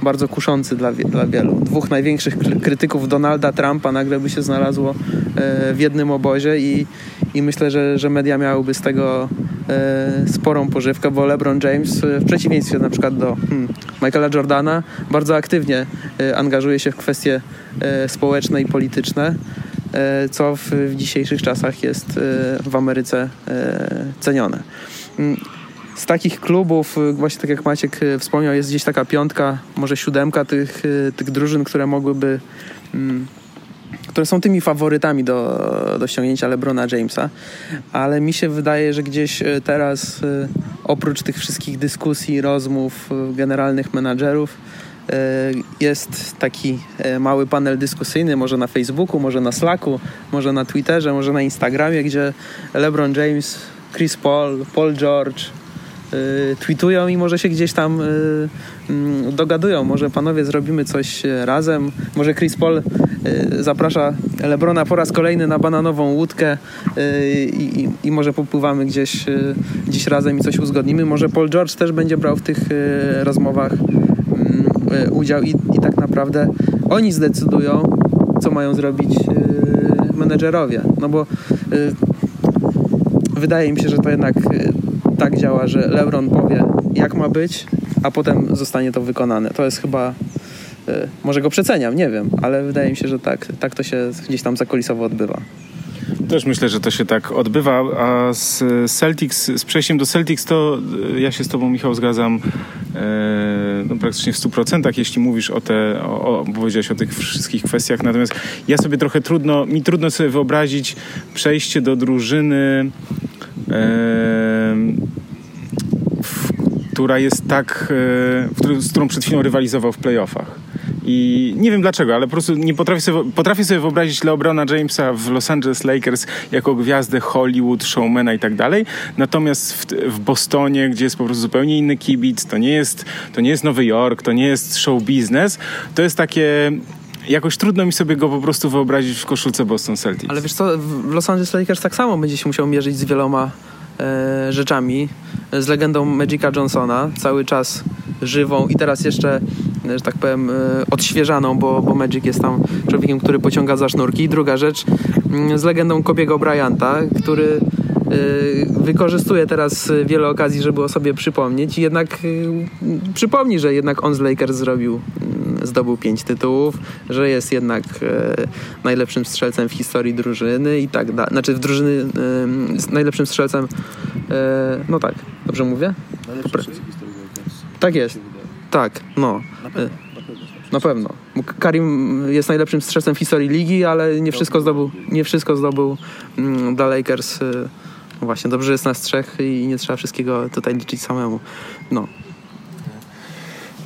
bardzo kuszący dla, dla wielu. Dwóch największych krytyków Donalda Trumpa nagle by się znalazło e, w jednym obozie i, i myślę, że, że media miałyby z tego e, sporą pożywkę, bo LeBron James e, w przeciwieństwie na przykład do hmm, Michaela Jordana bardzo aktywnie angażuje się w kwestie społeczne i polityczne co w, w, dzisiejszych czasach jest w Ameryce cenione. Z takich klubów, y, właśnie tak jak Maciek y, wspomniał, jest gdzieś taka piątka, może siódemka tych, y, tych drużyn, które mogłyby, mm, które są tymi faworytami do, do ściągnięcia LeBrona Jamesa, ale mi się wydaje, że gdzieś teraz oprócz tych wszystkich dyskusji, rozmów generalnych menadżerów, jest taki mały panel dyskusyjny, może na Facebooku, może na Slacku, może na Twitterze, może na Instagramie, gdzie LeBron James, Chris Paul, Paul George, tweetują i może się gdzieś tam y, mm, dogadują. Może panowie zrobimy coś y, razem. Może Chris Paul zaprasza Lebrona po raz kolejny na bananową łódkę i, i, i może popływamy gdzieś, gdzieś razem i coś uzgodnimy. Może Paul George też będzie brał w tych rozmowach mm, udział i, i tak naprawdę oni zdecydują, co mają zrobić menedżerowie. No bo wydaje mi się, że to jednak tak działa, że LeBron powie, jak ma być, a potem zostanie to wykonane. To jest chyba. Y, może go przeceniam, nie wiem, ale wydaje mi się, że tak, tak to się gdzieś tam zakolisowo odbywa. Też myślę, że to się tak odbywa, a z Celtics, z przejściem do Celtics to y, ja się z tobą Michał zgadzam e, no, praktycznie w 100%, jeśli mówisz o te, o, o, powiedziałeś o tych wszystkich kwestiach, natomiast ja sobie trochę trudno, mi trudno sobie wyobrazić przejście do drużyny która jest tak, e, z którą przed chwilą rywalizował w playoffach. I nie wiem dlaczego, ale po prostu nie potrafię sobie, potrafię sobie wyobrazić LeBrona Jamesa w Los Angeles Lakers jako gwiazdę Hollywood, showmana i tak dalej. Natomiast w, w, Bostonie, gdzie jest po prostu zupełnie inny kibic, to nie jest, to nie jest Nowy Jork, to nie jest show business, to jest takie jakoś trudno mi sobie go po prostu wyobrazić w koszulce Boston Celtics. Ale wiesz co, w Los Angeles Lakers tak samo będzie się musiał mierzyć z wieloma rzeczami. Z legendą Magica Johnsona, cały czas żywą i teraz jeszcze, że tak powiem, e, odświeżaną, bo, bo Magic jest tam człowiekiem, który pociąga za sznurki. I druga rzecz, mm, z legendą Kobiego Bryanta, który e, wykorzystuje teraz wiele okazji, żeby o sobie przypomnieć i jednak e, przypomni, że jednak on z Lakers zrobił zdobył pięć tytułów, że jest jednak e, najlepszym strzelcem w historii drużyny i tak dalej. Znaczy w drużyny e, najlepszym strzelcem, e, no tak, dobrze mówię? Najlepszym strzelcem w historii Tak jest. Tak, no. Na pewno. Na pewno. Karim jest najlepszym strzelcem w historii ligi, ale nie wszystko zdobył, nie wszystko zdobył mm, dla Lakers. E, no właśnie, dobrze jest nas trzech i nie trzeba wszystkiego tutaj liczyć samemu. No.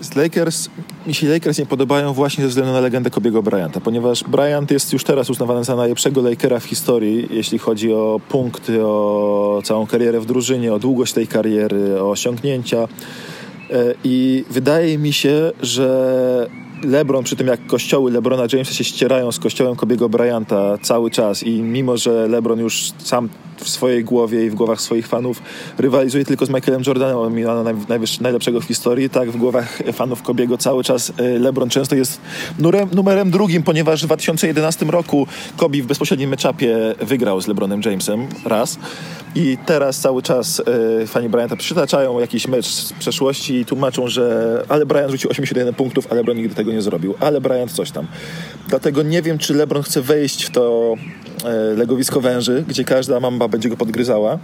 Z Lakers, mi się Lakers nie podobają właśnie ze względu na legendę Kobiego Bryanta, ponieważ Bryant jest już teraz uznawany za najlepszego Lakera w historii, jeśli chodzi o punkty, o całą karierę w drużynie, o długość tej kariery, o osiągnięcia. E, I wydaje mi się, że LeBron, przy tym jak kościoły LeBrona Jamesa się ścierają z kościołem Kobiego Bryanta cały czas i mimo, że LeBron już sam w swojej głowie i w głowach swoich fanów rywalizuje tylko z Michaelem Jordanem o Milano najlepszego w historii, tak w głowach fanów Kobiego cały czas e, LeBron często jest numerem, drugim, ponieważ w 2011 roku Kobe w bezpośrednim meczapie wygrał z LeBronem Jamesem raz. I teraz cały czas e, fani Bryanta przytaczają jakiś mecz z przeszłości i tłumaczą, że ale Bryant rzucił 81 punktów, a LeBron nigdy tego nie zrobił, ale Bryant coś tam. Dlatego nie wiem, czy LeBron chce wejść w to legowisko węży, gdzie każda mamba będzie go podgryzała.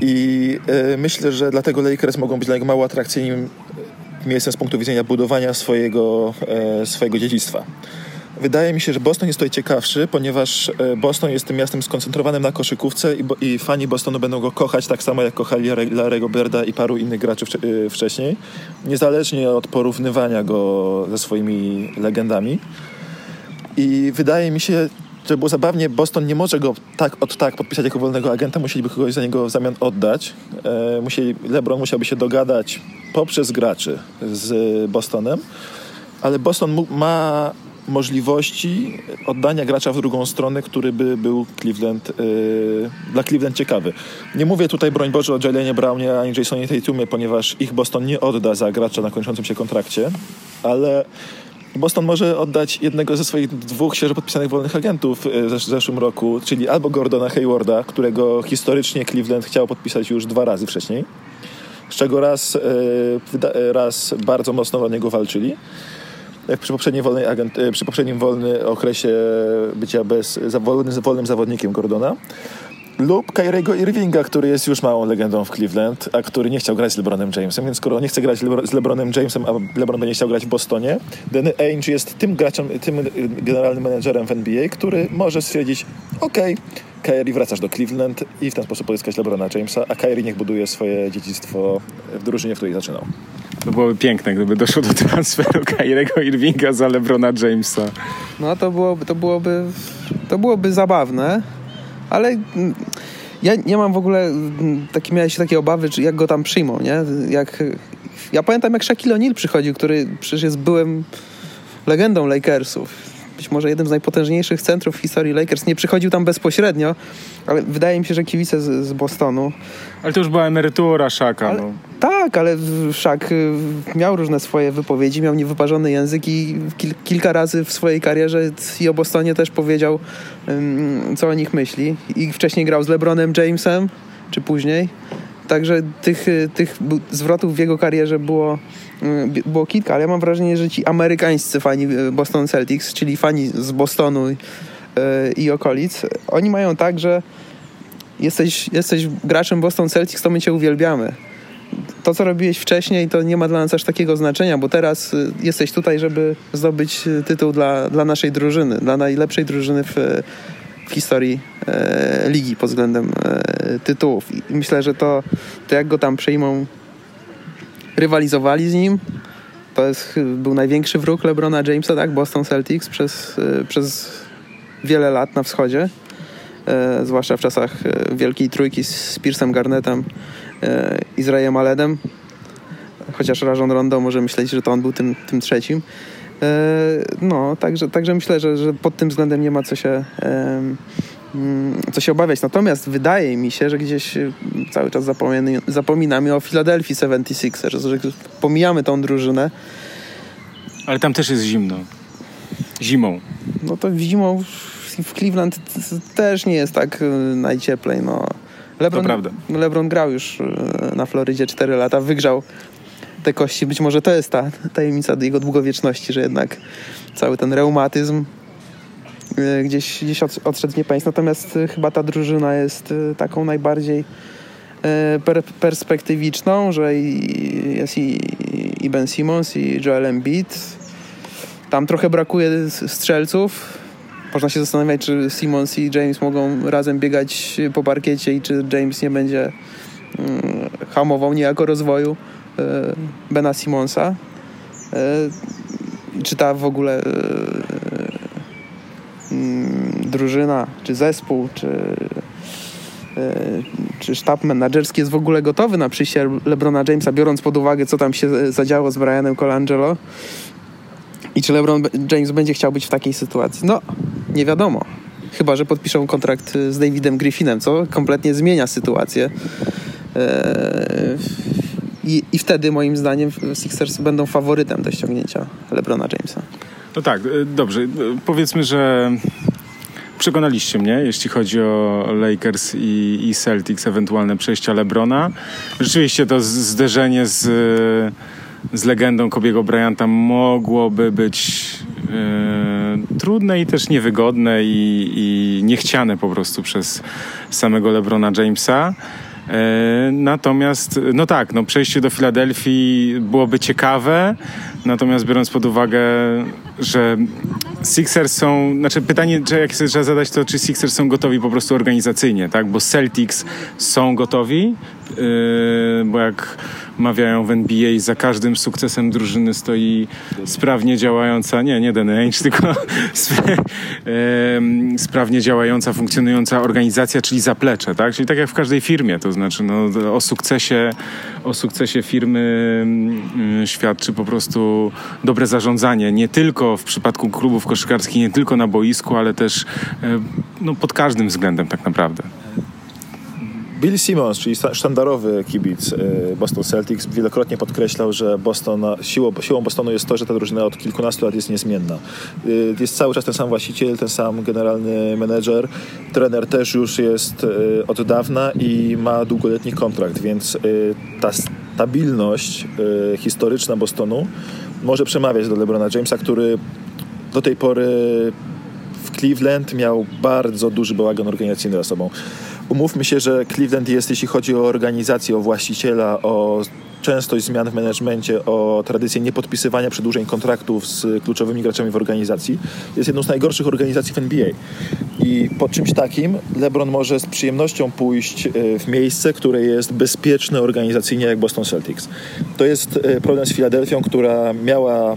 I e, myślę, że dlatego Lakers mogą być dla niego mało atrakcyjnym miejscem z punktu widzenia budowania swojego, swojego dziedzictwa. Wydaje mi się, że Boston jest tutaj ciekawszy, ponieważ e, Boston jest tym miastem skoncentrowanym na koszykówce i, i fani Bostonu będą go kochać tak samo jak kochali Larego Berda i paru innych graczy e, wcześniej, niezależnie od porównywania go ze swoimi legendami. I wydaje mi się, żeby było zabawnie, Boston nie może go tak od tak podpisać jako wolnego agenta, musieliby kogoś za niego w zamian oddać. E, musieli, LeBron musiałby się dogadać poprzez graczy z Bostonem, ale Boston mu, ma możliwości oddania gracza w drugą stronę, który by był Cleveland, yy, dla Cleveland ciekawy. Nie mówię tutaj, broń Boże, o Jalenie Brownie ani Jasonie Tatumie, ponieważ ich Boston nie odda za gracza na kończącym się kontrakcie, ale Boston może oddać jednego ze swoich dwóch świeżo podpisanych wolnych agentów y, w zeszłym roku, czyli albo Gordona Haywarda, którego historycznie Cleveland chciał podpisać już dwa razy wcześniej, z czego raz, y, raz bardzo mocno o niego walczyli, jak przy poprzednim, wolnej agent, przy poprzednim wolnym okresie bycia bez, wolnym, wolnym zawodnikiem Gordona lub Kyriego Irvinga, który jest już małą legendą w Cleveland, a który nie chciał grać z LeBronem Jamesem, więc skoro nie chce grać z LeBronem Jamesem, a LeBron będzie chciał grać w Bostonie, Danny Ainge jest tym graczem, tym generalnym menedżerem w NBA, który może stwierdzić, okej, okay, Kyrie wracasz do Cleveland i w ten sposób pozyskać LeBrona Jamesa, a Kyrie niech buduje swoje dziedzictwo w drużynie, w której zaczynał. To byłoby piękne, gdyby doszło do transferu Kyriego Irvinga za LeBrona Jamesa. No to byłoby, to byłoby, to byłoby zabawne ale mm, ja nie mam w ogóle, mm, takie, miałeś takie obawy, czy jak go tam przyjmą, nie? Jak, ja pamiętam jak Shaquille O'Neal przychodził, który przecież jest byłem legendą Lakersów. Być może jeden z najpotężniejszych centrów w historii Lakers. Nie przychodził tam bezpośrednio, ale wydaje mi się, że kibice z, z Bostonu. Ale to już była emerytura Szaka. No. Tak, ale Szak y, miał różne swoje wypowiedzi, miał niewyparzony język i kil, kilka razy w swojej karierze i o Bostonie też powiedział, co o nich myśli. I wcześniej grał z LeBronem Jamesem, czy później. Także tych, y, tych zwrotów w jego karierze było, y, było kilka, ale ja mam wrażenie, że ci amerykańscy fani Boston Celtics, czyli fani z Bostonu i, i okolic, oni mają tak, że jesteś, jesteś graczem Boston Celtics, to my cię uwielbiamy. To, co robiłeś wcześniej, to nie ma dla nas aż takiego znaczenia, bo teraz y, jesteś tutaj, żeby zdobyć y, tytuł dla, dla naszej drużyny, dla najlepszej drużyny w, w historii e, ligi pod względem e, tytułów. I myślę, że to, to jak go tam przejmą, rywalizowali z nim. To jest, był największy wróg LeBrona Jamesa, tak? Boston Celtics przez, e, przez wiele lat na wschodzie e, zwłaszcza w czasach e, Wielkiej Trójki z Piersem Garnettem e, i z Rayem Aledem. Chociaż Rajon Rondo może myśleć, że to on był tym, tym trzecim. E, no, także, także myślę, że, że pod tym względem nie ma co się, mm, co się obawiać. Natomiast wydaje mi się, że gdzieś cały czas zapominamy, zapominamy o Philadelphia 76ers, że pomijamy tą drużynę. Ale tam też jest zimno. Zimą. No to zimą w Cleveland też nie jest tak y, najcieplej. No. LeBron, to prawda. LeBron grał już y, na Florydzie 4 lata, wygrzał te kości. Być może to jest ta tajemnica jego długowieczności, że jednak cały ten reumatyzm y, gdzieś, gdzieś odszedł z niepaństw. Natomiast chyba ta drużyna jest taką najbardziej per, perspektywiczną, że jest i, i Ben Simmons, i Joel Embiid. Tam trochę brakuje strzelców, można się zastanawiać, czy Simmons i James mogą razem biegać po parkiecie i czy James nie będzie mm, hamował niejako rozwoju e, Bena Simonsa. E, czy ta w ogóle e, mm, drużyna, czy zespół, czy, czy sztab menedżerski jest w ogóle gotowy na przyjście LeBrona Jamesa, biorąc pod uwagę, co tam się zadziało z Brianem Colangelo. I czy LeBron James będzie chciał być w takiej sytuacji? No, nie wiadomo. Chyba, że podpiszą kontrakt z Davidem Griffinem, co kompletnie zmienia sytuację. Eee, I, I wtedy, moim zdaniem, Sixers będą faworytem do ściągnięcia LeBrona Jamesa. No tak, e, dobrze. E, powiedzmy, że przekonaliście mnie, jeśli chodzi o Lakers i, i Celtics, ewentualne przejścia LeBrona. Rzeczywiście to zderzenie z z legendą Kobiego Bryanta mogłoby być e, trudne i też niewygodne i, i niechciane po prostu przez samego LeBrona Jamesa. E, natomiast, no tak, no przejście do Filadelfii byłoby ciekawe, natomiast biorąc pod uwagę, że Sixers są, znaczy pytanie, jak trzeba zadać to, czy Sixers są gotowi po prostu organizacyjnie, tak, bo Celtics są gotowi, Yy, bo jak mawiają w NBA, za każdym sukcesem drużyny stoi sprawnie działająca, nie, nie Danny [LAUGHS] tylko yy, sprawnie działająca, funkcjonująca organizacja, czyli zaplecze, tak? Czyli tak jak w każdej firmie, to znaczy no, o sukcesie, o sukcesie firmy yy, świadczy po prostu dobre zarządzanie, nie tylko w przypadku klubów koszykarskich, nie tylko na boisku, ale też yy, no, pod każdym względem tak naprawdę. Bill Simmons, czyli sztandarowy kibic e, Boston Celtics, wielokrotnie podkreślał, że Boston, siłą, siłą Bostonu jest to, że ta drużyna od kilkunastu lat jest niezmienna. E, jest cały czas ten sam właściciel, ten sam generalny menedżer. Trener też już jest e, od dawna i ma długoletni kontrakt, więc ta stabilność historyczna Bostonu może przemawiać do LeBrona Jamesa, który do tej pory w Cleveland miał bardzo duży bałagan organizacyjny za sobą. Umówmy się, że Cleveland jest, jeśli chodzi o organizację, o właściciela, o częstość zmian w menedżmencie, o tradycję niepodpisywania przedłużeń kontraktów z kluczowymi graczami w organizacji, jest jedną z najgorszych organizacji w NBA. I po czymś takim LeBron może z przyjemnością pójść e, w miejsce, które jest bezpieczne organizacyjnie jak Boston Celtics. To jest e, problem z Filadelfią, która miała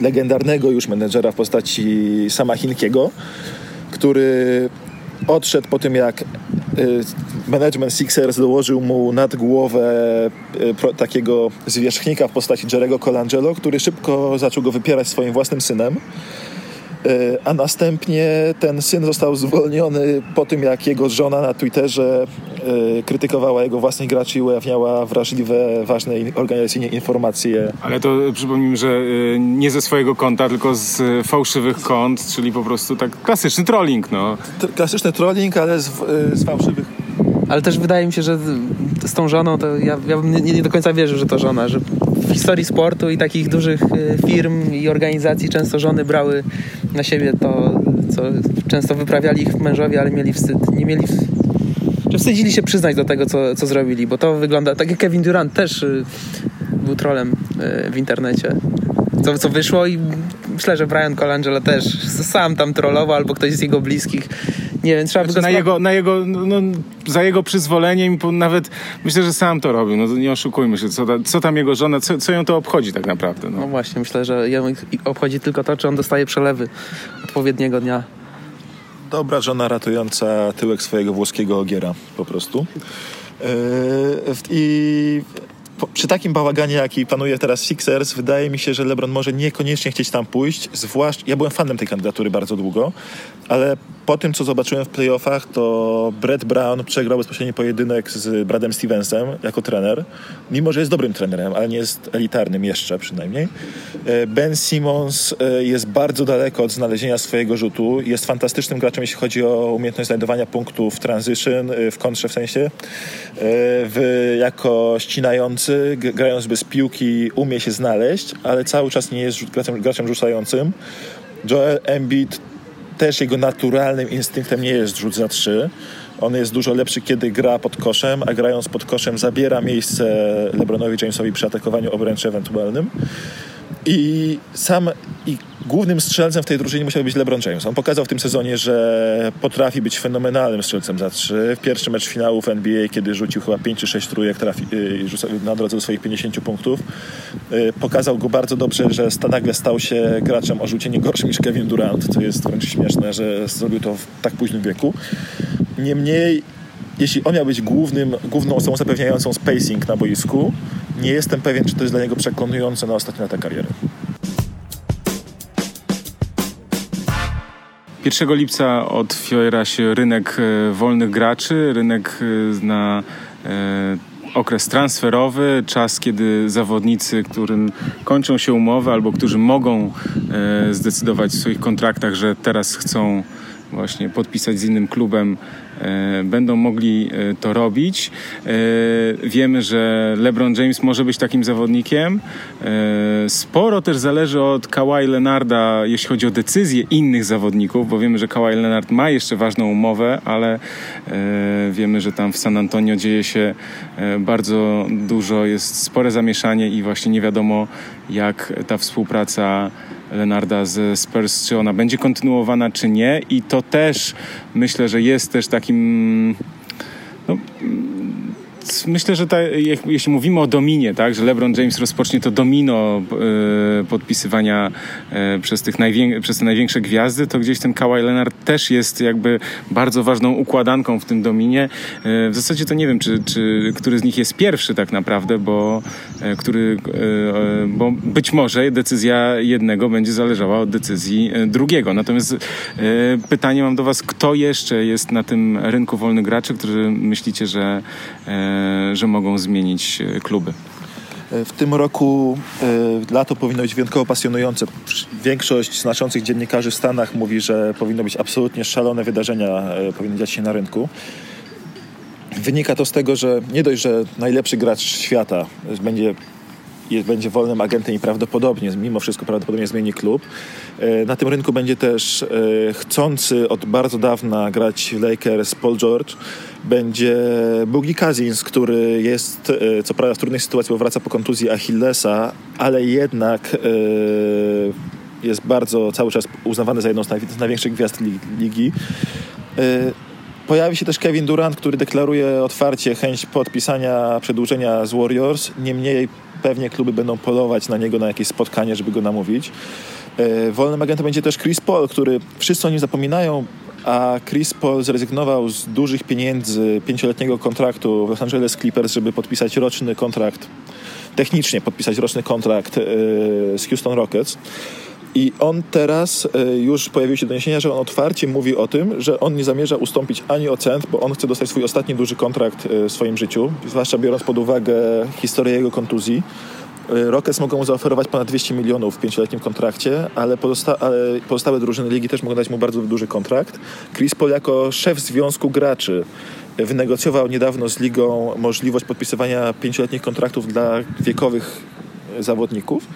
legendarnego już menedżera w postaci sama Hinkiego, który odszedł po tym, jak y, management Sixers dołożył mu nad głowę y, takiego zwierzchnika w postaci Jerego Colangelo, który szybko zaczął go wypierać swoim własnym synem. Y, a następnie ten syn został zwolniony po tym, jak jego żona na Twitterze Y, krytykowała jego własnych graczy i ujawniała wrażliwe, ważne organizacyjnie informacje. Ale to przypomnijmy, że nie ze swojego konta, tylko z fałszywych kont, czyli po prostu tak klasyczny trolling. No. Klasyczny trolling, ale z, z fałszywych ale też wydaje mi się, że z tą żoną to ja, ja bym nie, nie, do końca wierzył, że to żona, że historii sportu i takich dużych firm i organizacji często żony brały na siebie to, co często wyprawiali ich mężowie, ale mieli wstyd, nie mieli że wstydzili się przyznać do tego, co, co zrobili, bo to wygląda, tak jak Kevin Durant też y, był trolem y, w internecie. Co, co wyszło i myślę, że Brian Colangelo też sam tam trollował albo ktoś z jego bliskich. Nie wiem, trzeba znaczy, na, jego, na jego, no, no, za jego przyzwoleniem nawet myślę, że sam to robił. No nie oszukujmy się, co, ta, co tam jego żona, co, co ją to obchodzi tak naprawdę. No. no właśnie, myślę, że ją obchodzi tylko to, czy on dostaje przelewy odpowiedniego dnia dobra żona ratująca tyłek swojego włoskiego ogiera po prostu. Yy, I przy takim bałaganie, jaki panuje teraz Sixers, wydaje mi się, że LeBron może niekoniecznie chcieć tam pójść, zwłaszcza, ja byłem fanem tej kandydatury bardzo długo, ale po tym, co zobaczyłem w playoffach, to Brett Brown przegrał bezpośredni pojedynek z Bradem Stevensem jako trener, mimo że jest dobrym trenerem, ale nie jest elitarnym jeszcze przynajmniej. E, ben Simmons e, jest bardzo daleko od znalezienia swojego rzutu, jest fantastycznym graczem, jeśli chodzi o umiejętność znajdowania punktów w transition, e, w kontrze w sensie, w, jako ścinający, grając bez piłki, umie się znaleźć, ale cały czas nie jest graczem, graczem rzucającym. Joel Embiid też jego naturalnym instynktem nie jest rzut za trzy. On jest dużo lepszy, kiedy gra pod koszem, a grając pod koszem zabiera miejsce LeBronowi Jamesowi przy atakowaniu obręczy ewentualnym. I sam i głównym strzelcem w tej drużynie musiał być LeBron James. On pokazał w tym sezonie, że potrafi być fenomenalnym strzelcem za trzy. W pierwszy mecz finału w NBA, kiedy rzucił chyba 5 czy 6 trójek trafi, y, na drodze do swoich 50 punktów, y, pokazał go bardzo dobrze, że nagle stał się graczem o rzucie nie gorszym niż Kevin Durant, co jest wręcz śmieszne, że zrobił to w tak późnym wieku. Niemniej jeśli on miał być głównym, główną osobą zapewniającą spacing na boisku, nie jestem pewien, czy to jest dla niego przekonujące na ostatnie lata kariery. 1 lipca otwiera się rynek e, wolnych graczy, rynek e, na e, okres transferowy, czas, kiedy zawodnicy, którym kończą się umowy albo którzy mogą zdecydować w swoich kontraktach, że teraz chcą właśnie podpisać z innym klubem, będą mogli e, to robić. E, wiemy, że LeBron James może być takim zawodnikiem. Sporo też zależy od Kawhi Leonarda, jeśli chodzi o decyzje innych zawodników, bo wiemy, że Kawhi Leonard ma jeszcze ważną umowę, ale wiemy, że tam w San Antonio dzieje się bardzo dużo, jest spore zamieszanie i właśnie nie wiadomo, jak ta współpraca Lenarda z Spurs, czy ona będzie kontynuowana, czy nie. I to też myślę, że jest też takim no, myślę, że ta, jak, jeśli mówimy o dominie, tak, że LeBron James rozpocznie to domino e, podpisywania e, przez, tych najwię, przez te największe gwiazdy, to gdzieś ten Kawhi Leonard też jest jakby bardzo ważną układanką w tym dominie. E, w zasadzie to nie wiem, czy, czy który z nich jest pierwszy tak naprawdę, bo, który, bo być może decyzja jednego będzie zależała od decyzji drugiego. Natomiast pytanie mam do Was, kto jeszcze jest na tym rynku wolnych graczy, którzy myślicie, że że mogą zmienić e, kluby. E, w tym roku lato powinno być wyjątkowo pasjonujące. Większość znaczących dziennikarzy w Stanach mówi, że powinno być absolutnie szalone wydarzenia, powinny dziać się na rynku. Wynika to z tego, że nie dość, że najlepszy gracz świata będzie jest, będzie wolnym agentem i prawdopodobnie, mimo wszystko prawdopodobnie zmieni klub. E, na tym rynku będzie też e, chcący od bardzo dawna grać w Lakers Paul George. Będzie Boogie Cousins, który jest e, co prawda w trudnej sytuacji, bo wraca po kontuzji Achillesa, ale jednak jest bardzo cały czas uznawany za jedną z największych gwiazd ligi. Pojawi się też Kevin Durant, który deklaruje otwarcie chęć podpisania przedłużenia z Warriors. Niemniej pewnie kluby będą polować na niego na jakieś spotkanie, żeby go namówić. E, wolnym agentem będzie też Chris Paul, który wszyscy o nim zapominają, a Chris Paul zrezygnował z dużych pieniędzy, pięcioletniego kontraktu w Los Angeles Clippers, żeby podpisać roczny kontrakt, technicznie podpisać roczny kontrakt e, z Houston Rockets. I on teraz e, już pojawiły się doniesienia, że on otwarcie mówi o tym, że on nie zamierza ustąpić ani o cent, bo on chce dostać swój ostatni duży kontrakt e, w swoim życiu, zwłaszcza biorąc pod uwagę historię jego kontuzji. E, Rockets mogą mu zaoferować ponad 200 milionów w pięcioletnim kontrakcie, ale, pozosta ale, pozostałe drużyny ligi też mogą dać mu bardzo duży kontrakt. Chris Paul jako szef Związku Graczy wynegocjował niedawno z ligą możliwość podpisywania pięcioletnich kontraktów dla wiekowych zawodników.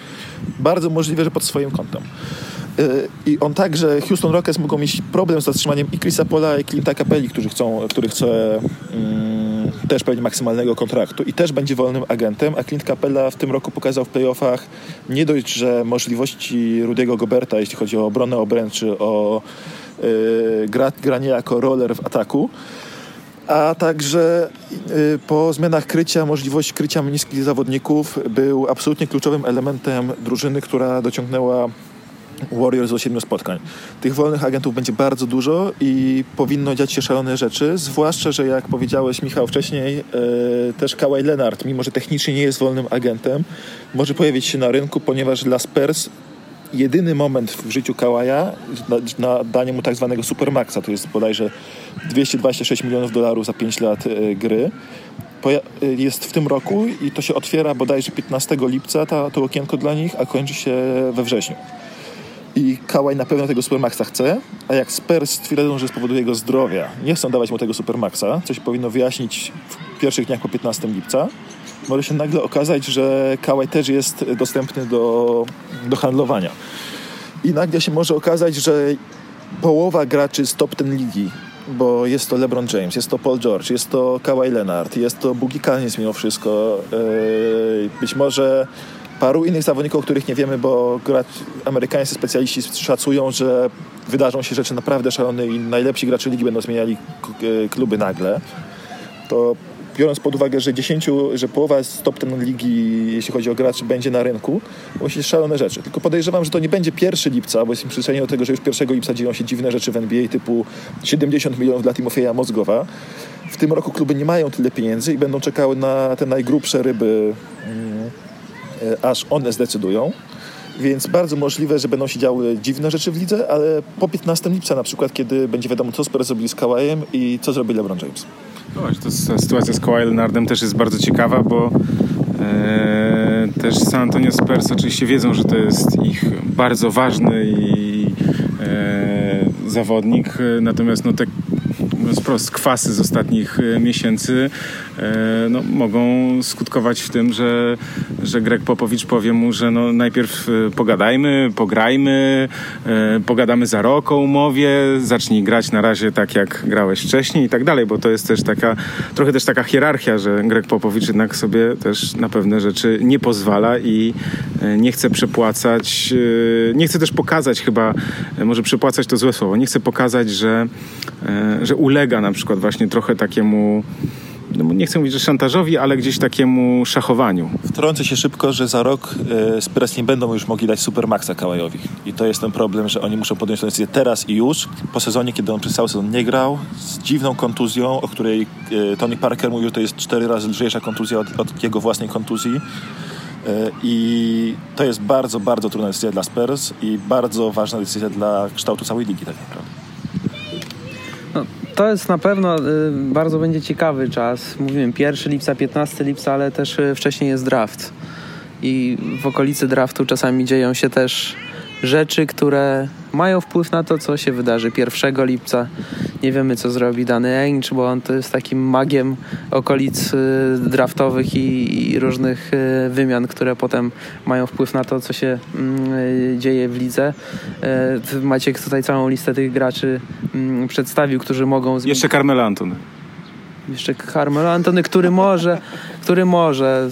Bardzo możliwe, że pod swoim kątem. Y, I on także, Houston Rockets mogą mieć problem z zatrzymaniem i Chrisa Pola, i Clint'a Capelli, którzy chcą, który chce um, też pewnie maksymalnego kontraktu i też będzie wolnym agentem, a Clint Capella w tym roku pokazał w playoffach nie dość, że możliwości Rudiego Goberta, jeśli chodzi o obronę obręczy, o yy, gra, granie jako roller w ataku, a także y, po zmianach krycia, możliwość krycia niskich zawodników był absolutnie kluczowym elementem drużyny, która dociągnęła Warriors do siedmiu spotkań. Tych wolnych agentów będzie bardzo dużo i powinno dziać się szalone rzeczy, zwłaszcza, że jak powiedziałeś Michał wcześniej, yy, też Kawhi Leonard, mimo że technicznie nie jest wolnym agentem, może pojawić się na rynku, ponieważ dla Spurs jedyny moment w życiu Kałaja na, na danie mu tak zwanego supermaxa, to jest bodajże 226 milionów dolarów za 5 lat y, gry, y, jest w tym roku i to się otwiera bodajże 15 lipca ta, to okienko dla nich, a kończy się we wrześniu. I Kałaj na pewno tego Supermaxa chce, a jak Spurs stwierdzą, że z powodu jego zdrowia nie chcą dawać mu tego Supermaxa, co się powinno wyjaśnić w pierwszych dniach po 15 lipca, może się nagle okazać, że Kałaj też jest dostępny do, do handlowania. I nagle się może okazać, że połowa graczy z top ten ligi, bo jest to LeBron James, jest to Paul George, jest to Kawhi Leonard, jest to Boogie Cousins mimo wszystko. Yy, być może paru innych zawodników, o których nie wiemy, bo amerykańscy specjaliści szacują, że wydarzą się rzeczy naprawdę szalone i najlepsi gracze ligi będą zmieniali kluby nagle. To biorąc pod uwagę, że 10, że połowa z top ten ligi, jeśli chodzi o graczy, będzie na rynku, się szalone rzeczy. Tylko podejrzewam, że to nie będzie 1 lipca, bo jestem przyzwyczajony do tego, że już 1 lipca dzieją się dziwne rzeczy w NBA typu 70 milionów dla Timofeja Mozgowa. W tym roku kluby nie mają tyle pieniędzy i będą czekały na te najgrubsze ryby, mm, e, aż one zdecydują. Więc bardzo możliwe, że będą się działy dziwne rzeczy w lidze, ale po 15 lipca na przykład, kiedy będzie wiadomo, co Spurs zrobili z Kawajem i co zrobi LeBron James. No to, sytuacja z Kawhi Leonardem też jest bardzo ciekawa, bo e, też San Antonio Spurs oczywiście wiedzą, że to jest ich bardzo ważny i e, zawodnik, natomiast no te wprost kwasy z ostatnich e, miesięcy e, no, mogą skutkować w tym, że, że Greg Popowicz powie mu, że no, najpierw e, pogadajmy, pograjmy, pogadamy za rok o umowie, zacznij grać na razie tak, jak grałeś wcześniej i tak dalej, bo to jest też taka, trochę też taka hierarchia, że Greg Popowicz jednak sobie też na pewne rzeczy nie pozwala i nie chce przepłacać, nie chce też pokazać chyba, może przepłacać to złe słowo, nie chce pokazać, że, że ulega na przykład właśnie trochę takiemu nie chcę mówić, że szantażowi, ale gdzieś takiemu szachowaniu. Wtrącę się szybko, że za rok e, Spurs nie będą już mogli dać Supermaxa Kawajowi. I to jest ten problem, że oni muszą podjąć tę decyzję teraz i już, po sezonie, kiedy on przez cały sezon nie grał, z dziwną kontuzją, o której e, Tony Parker mówił, to jest cztery razy lżejsza kontuzja od, od jego własnej kontuzji. E, I to jest bardzo, bardzo trudna decyzja dla Spurs i bardzo ważna decyzja dla kształtu całej ligi tak naprawdę. No, to jest na pewno y, bardzo będzie ciekawy czas. Mówiłem 1 lipca, 15 lipca, ale też y, wcześniej jest draft. I w okolicy draftu czasami dzieją się też rzeczy, które mają wpływ na to, co się wydarzy 1 lipca. Nie wiemy, co zrobi dany Ainge, bo on to jest takim magiem okolic y, draftowych i, i różnych y, wymian, które potem mają wpływ na to, co się mm, y, dzieje w lidze. Maciek tutaj całą listę tych graczy mm, przedstawił, którzy mogą... Zmienić. Jeszcze Carmelo Antony. Jeszcze Carmelo Antony, który może, który może,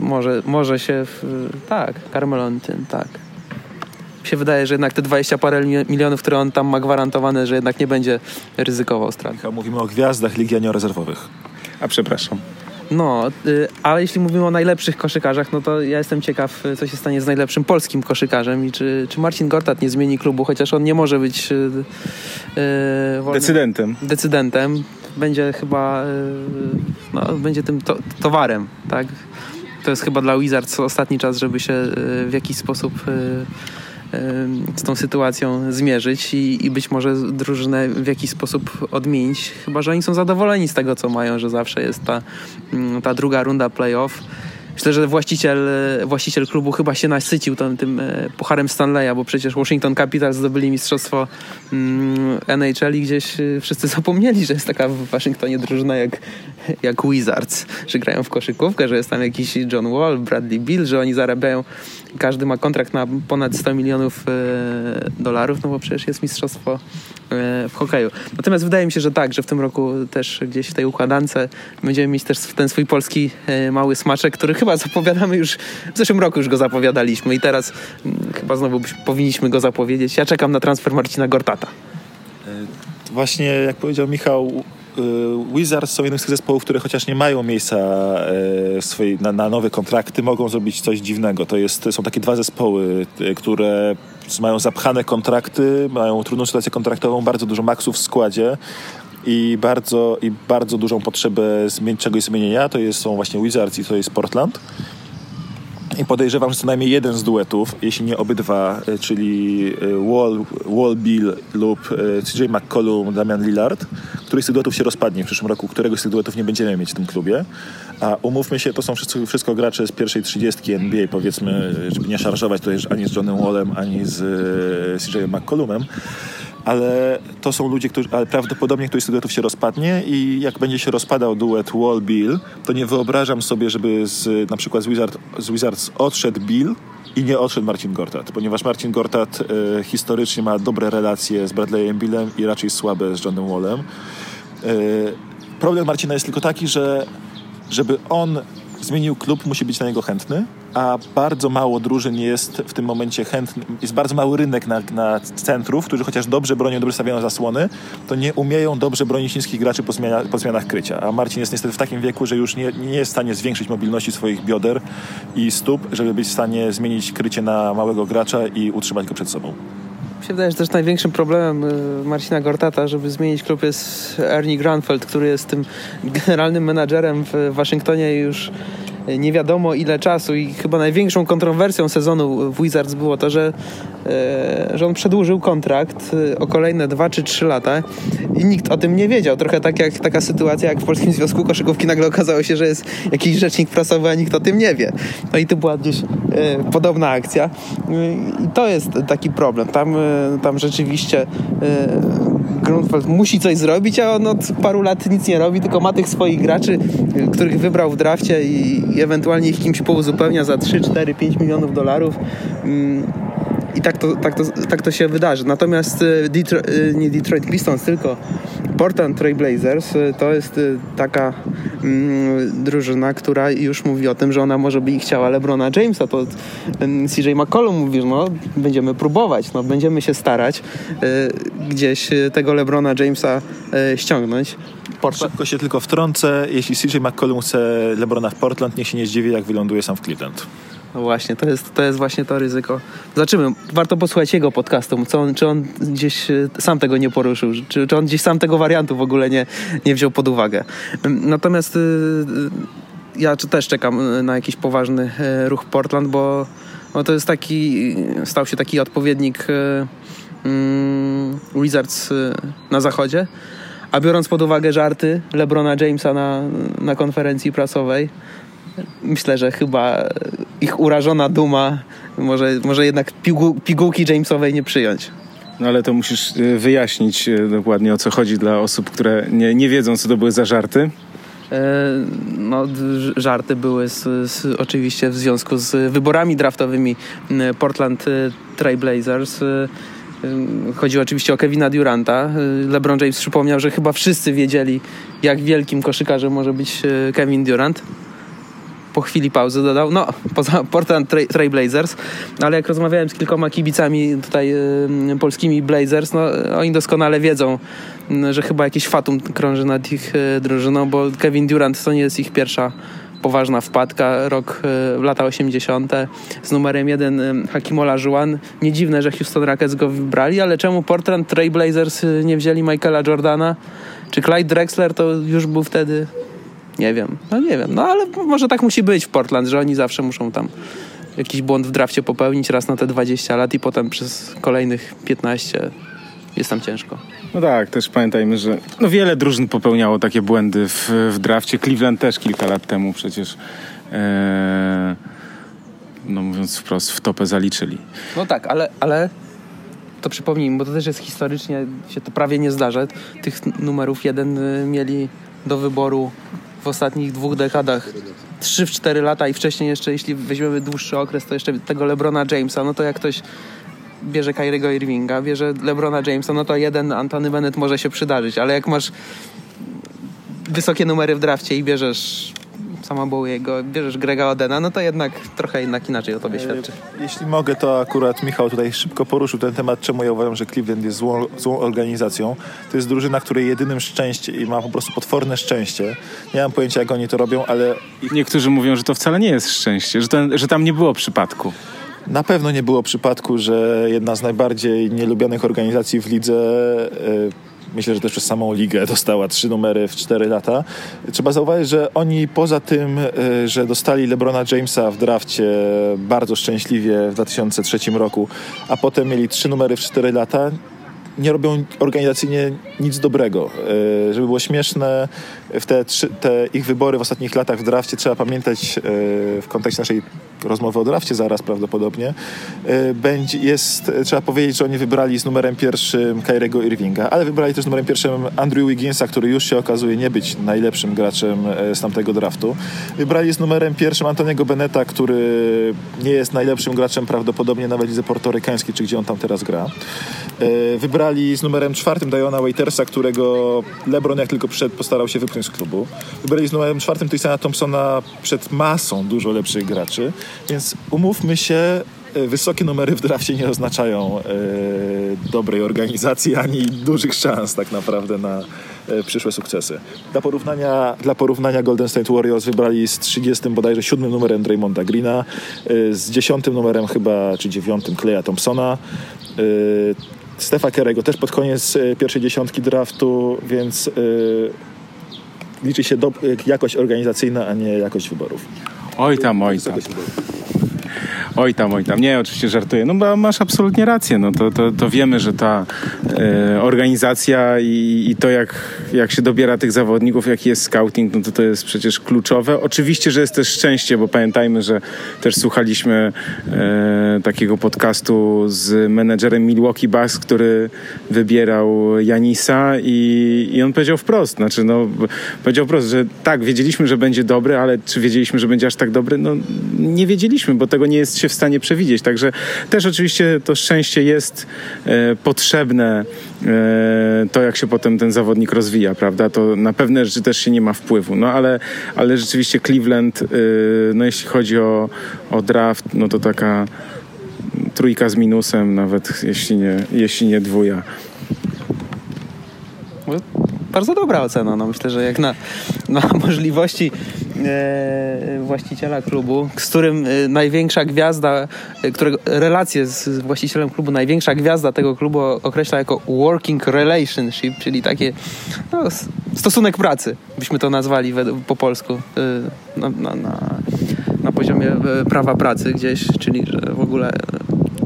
może, może się... Tak, Carmelo Antony, tak się wydaje, że jednak te 20 parę milionów, które on tam ma gwarantowane, że jednak nie będzie ryzykował strat. Mówimy o gwiazdach Ligi rezerwowych. A przepraszam. No, y, ale jeśli mówimy o najlepszych koszykarzach, no to ja jestem ciekaw, co się stanie z najlepszym polskim koszykarzem i czy, czy Marcin Gortat nie zmieni klubu, chociaż on nie może być yy, decydentem. Decydentem. Będzie chyba, yy, no, będzie tym to, towarem, tak? To jest chyba dla Wizards ostatni czas, żeby się yy, w jakiś sposób z tą sytuacją zmierzyć i, i być może drużynę w jakiś sposób odmienić. Chyba, że oni są zadowoleni z tego, co mają, że zawsze jest ta, mm, ta druga runda playoff Myślę, że właściciel, właściciel klubu chyba się nasycił tym, tym e, pucharem Stanleya, bo przecież Washington Capitals zdobyli mistrzostwo mm, NHL i gdzieś e, wszyscy zapomnieli, że jest taka w Waszyngtonie drużyna jak, jak Wizards, że grają w koszykówkę, że jest tam jakiś John Wall, Bradley Bill, że oni zarabiają, każdy ma kontrakt na ponad 100 milionów e, dolarów, no bo przecież jest mistrzostwo E, w hokeju. Natomiast wydaje mi się, że tak, że w tym roku też gdzieś w tej układance będziemy mieć też ten swój polski e, mały smaczek, który chyba zapowiadamy już, w zeszłym roku już go zapowiadaliśmy i teraz mm, chyba znowu powinniśmy go zapowiedzieć. Ja czekam na transfer Marcina Gortata. Właśnie jak powiedział Michał, Wizards są jednym z tych zespołów, które chociaż nie mają miejsca swojej, na, na, nowe kontrakty, mogą zrobić coś dziwnego. To jest, są takie dwa zespoły, które mają zapchane kontrakty, mają trudną sytuację kontraktową, bardzo dużo maksów w składzie i bardzo, i bardzo dużą potrzebę zmień, czegoś zmienienia. To jest, są właśnie Wizards i to jest Portland. I podejrzewam, że co najmniej jeden z duetów, jeśli nie obydwa, e, czyli e, Wall, Wall Bill lub e, CJ McCollum, Damian Lillard, któryś z tych duetów się rozpadnie w przyszłym roku, któregoś z tych duetów nie będziemy mieć w tym klubie. A umówmy się, to są wszystko, wszystko gracze z pierwszej trzydziestki NBA, powiedzmy, żeby nie szarżować tutaj ani z Johnem Wallem, ani z CJ McCollumem ale to są ludzie, którzy, ale prawdopodobnie któryś z duetów się rozpadnie i jak będzie się rozpadał duet Wall-Bill, to nie wyobrażam sobie, żeby z, na przykład z, Wizard, z Wizards odszedł Bill i nie odszedł Marcin Gortat, ponieważ Marcin Gortat e, historycznie ma dobre relacje z Bradleyem Billem i raczej słabe z Johnem Wallem. E, problem Marcina jest tylko taki, że żeby on zmienił klub, musi być na niego chętny, a bardzo mało drużyn jest w tym momencie chętny, jest bardzo mały rynek na, na centrów, którzy chociaż dobrze bronią, dobrze stawiają zasłony, to nie umieją dobrze bronić niskich graczy po, zmiana, po zmianach krycia. A Marcin jest niestety w takim wieku, że już nie, nie jest w stanie zwiększyć mobilności swoich bioder i stóp, żeby być w stanie zmienić krycie na małego gracza i utrzymać go przed sobą. Mi się wydaje, że też największym problemem y, Marcina Gortata, żeby zmienić klub jest Ernie Granfeld, który jest tym generalnym menadżerem w Waszyngtonie już nie wiadomo ile czasu i chyba największą kontrowersją sezonu w Wizards było to, że, e, że on przedłużył kontrakt e, o kolejne 2 czy 3 lata i nikt o tym nie wiedział. Trochę tak jak taka sytuacja jak w Polskim Związku Koszykówki nagle okazało się, że jest jakiś rzecznik prasowy, a nikt o tym nie wie. No i tu była gdzieś e, podobna akcja i to jest taki problem. Tam, tam rzeczywiście Grunfeld musi coś zrobić, a on od paru lat nic nie robi, tylko ma tych swoich graczy, których wybrał w drafcie i, i ewentualnie ich kimś pouzupełnia za 3, 4, 5 milionów dolarów. Mm, I tak to, tak, to, tak to się wydarzy. Natomiast e, Detroit, e, nie Detroit Pistons, tylko Portland Trailblazers y, to jest y, taka mm, drużyna, która już mówi o tym, że ona może by chciała LeBrona Jamesa. To mm, CJ McCollum mówi, że no, będziemy próbować, no, będziemy się starać y, gdzieś tego LeBrona Jamesa ściągnąć. Portland. Szybko się tylko wtrącę. Jeśli CJ McCollum chce LeBrona w Portland, niech się nie zdziwi, jak wyląduje sam w Cleveland. No właśnie, to jest, to jest właśnie to ryzyko. Zobaczymy, warto posłuchać jego podcastu, co on, czy on gdzieś e, sam tego nie poruszył, czy, czy on gdzieś sam tego wariantu w ogóle nie, nie wziął pod uwagę. Natomiast y, y, ja też czekam na jakiś poważny ruch Portland, bo, bo to jest taki, stał się taki odpowiednik mm, Wizards na zachodzie. A biorąc pod uwagę żarty LeBrona Jamesa na, na konferencji prasowej, myślę, że chyba ich urażona duma może, może jednak pigu, pigułki Jamesowej nie przyjąć. No ale to musisz e, wyjaśnić e, dokładnie o co chodzi dla osób, które nie, nie wiedzą, co to były za żarty. E, no, żarty były z, z, oczywiście w związku z wyborami draftowymi Portland Trailblazers. Chodziło oczywiście o Kevina Duranta. LeBron James przypomniał, że chyba wszyscy wiedzieli, jak wielkim koszykarzem może być Kevin Durant po chwili pauzy dodał, no poza Portland Trail Blazers, ale jak rozmawiałem z kilkoma kibicami tutaj y, polskimi Blazers, no oni doskonale wiedzą, y, że chyba jakiś fatum krąży nad ich y, drużyną, bo Kevin Durant to nie jest ich pierwsza poważna wpadka, rok y, lata 80. z numerem 1 Hakim Olajuwon. Nie dziwne, że Houston Rockets go wybrali, ale czemu Portland Trail Blazers nie wzięli Michaela Jordana? Czy Clyde Drexler to już był wtedy nie wiem, no nie wiem. No ale może tak musi być w Portland, że oni zawsze muszą tam jakiś błąd w drafcie popełnić raz na te 20 lat i potem przez kolejnych 15 jest tam ciężko. No tak, też pamiętajmy, że no wiele drużyn popełniało takie błędy w, w drafcie. Cleveland też kilka lat temu przecież e, no mówiąc wprost w topę zaliczyli. No tak, ale, ale to przypomnijmy, bo to też jest historycznie, się to prawie nie zdarza. Tych numerów jeden y, mieli do wyboru w ostatnich dwóch dekadach 3 w 4 lata i wcześniej jeszcze, jeśli weźmiemy dłuższy okres, to jeszcze tego LeBrona Jamesa, no to jak ktoś bierze Kyriego Irvinga, bierze LeBrona Jamesa, no to jeden Antony Bennett może się przydarzyć, ale jak masz wysokie numery w drafcie i bierzesz sama jego, bierzesz Grega Odena, no to jednak trochę jednak inaczej o tobie e, świadczy. Jeśli mogę, to akurat Michał tutaj szybko poruszył ten temat, czemu ja uważam, że Cleveland jest złą, złą organizacją. To jest drużyna, której jedynym szczęściem i ma po prostu potworne szczęście. Nie mam pojęcia, jak oni to robią, ale... Niektórzy mówią, że to wcale nie jest szczęście, że, ten, że tam nie było przypadku. Na pewno nie było przypadku, że jedna z najbardziej nielubionych organizacji w lidze e, myślę, że też przez samą ligę [LAUGHS] dostała trzy numery w cztery lata. Trzeba zauważyć, że oni poza tym, e, że dostali LeBrona Jamesa w drafcie bardzo szczęśliwie w 2003 roku, a potem mieli trzy numery w cztery lata, nie robią organizacyjnie nic dobrego. E, żeby było śmieszne, w te, te ich wybory w ostatnich latach w drafcie trzeba pamiętać e, w kontekście naszej rozmowy o drafcie zaraz prawdopodobnie. E, będzie, jest, trzeba powiedzieć, że oni wybrali z numerem pierwszym Kyriego Irvinga, ale wybrali też z numerem pierwszym Andrew Wigginsa, który już się okazuje nie być najlepszym graczem z tamtego draftu. Wybrali z numerem pierwszym Antoniego Beneta, który nie jest najlepszym graczem prawdopodobnie nawet lidze portorykańskiej, czy gdzie on tam teraz gra. Wybrali z numerem czwartym Diona Waitersa, którego LeBron jak tylko przyszedł postarał się wypchnąć z klubu. Wybrali z numerem czwartym Tristana Thompsona przed masą dużo lepszych graczy, więc umówmy się, e, wysokie numery w drafcie nie oznaczają e, dobrej organizacji ani dużych szans tak naprawdę na e, przyszłe sukcesy. Dla porównania, dla porównania Golden State Warriors wybrali z 30 bodajże 7 numerem Draymonda Greena, z 10 numerem chyba, czy 9 Kleja Thompsona, Stefa Kerego też pod koniec pierwszej dziesiątki draftu, więc liczy się do, jakość organizacyjna, a nie jakość wyborów. Oj tam, oj tam. Oj tam. Nie, oczywiście żartuję. No bo masz absolutnie rację. No to, to, to wiemy, że ta e, organizacja i, i, to, jak, jak się dobiera tych zawodników, jaki jest scouting, no to to jest przecież kluczowe. Oczywiście, że jest też szczęście, bo pamiętajmy, że też słuchaliśmy e, takiego podcastu z menedżerem Milwaukee Bucks, który wybierał Janisa i, i on powiedział wprost, znaczy no, powiedział wprost, że tak, wiedzieliśmy, że będzie dobry, ale czy wiedzieliśmy, że będzie aż tak dobry? No nie wiedzieliśmy, bo tego nie jest się w stanie przewidzieć. Także też oczywiście to szczęście jest e, potrzebne, e, to jak się potem ten zawodnik rozwija, prawda? To na pewne rzeczy też się nie ma wpływu. No ale, ale rzeczywiście Cleveland, e, no jeśli chodzi o, o draft, no to taka trójka z minusem, nawet jeśli nie, jeśli nie dwuja. Bardzo dobra ocena. No myślę, że jak na, na możliwości właściciela klubu, z którym e, największa gwiazda, e, którego relacje z, właścicielem klubu, największa gwiazda tego klubu określa jako working relationship, czyli takie no, stosunek pracy, byśmy to nazwali po polsku, e, na, na, na, poziomie e, prawa pracy gdzieś, czyli że w ogóle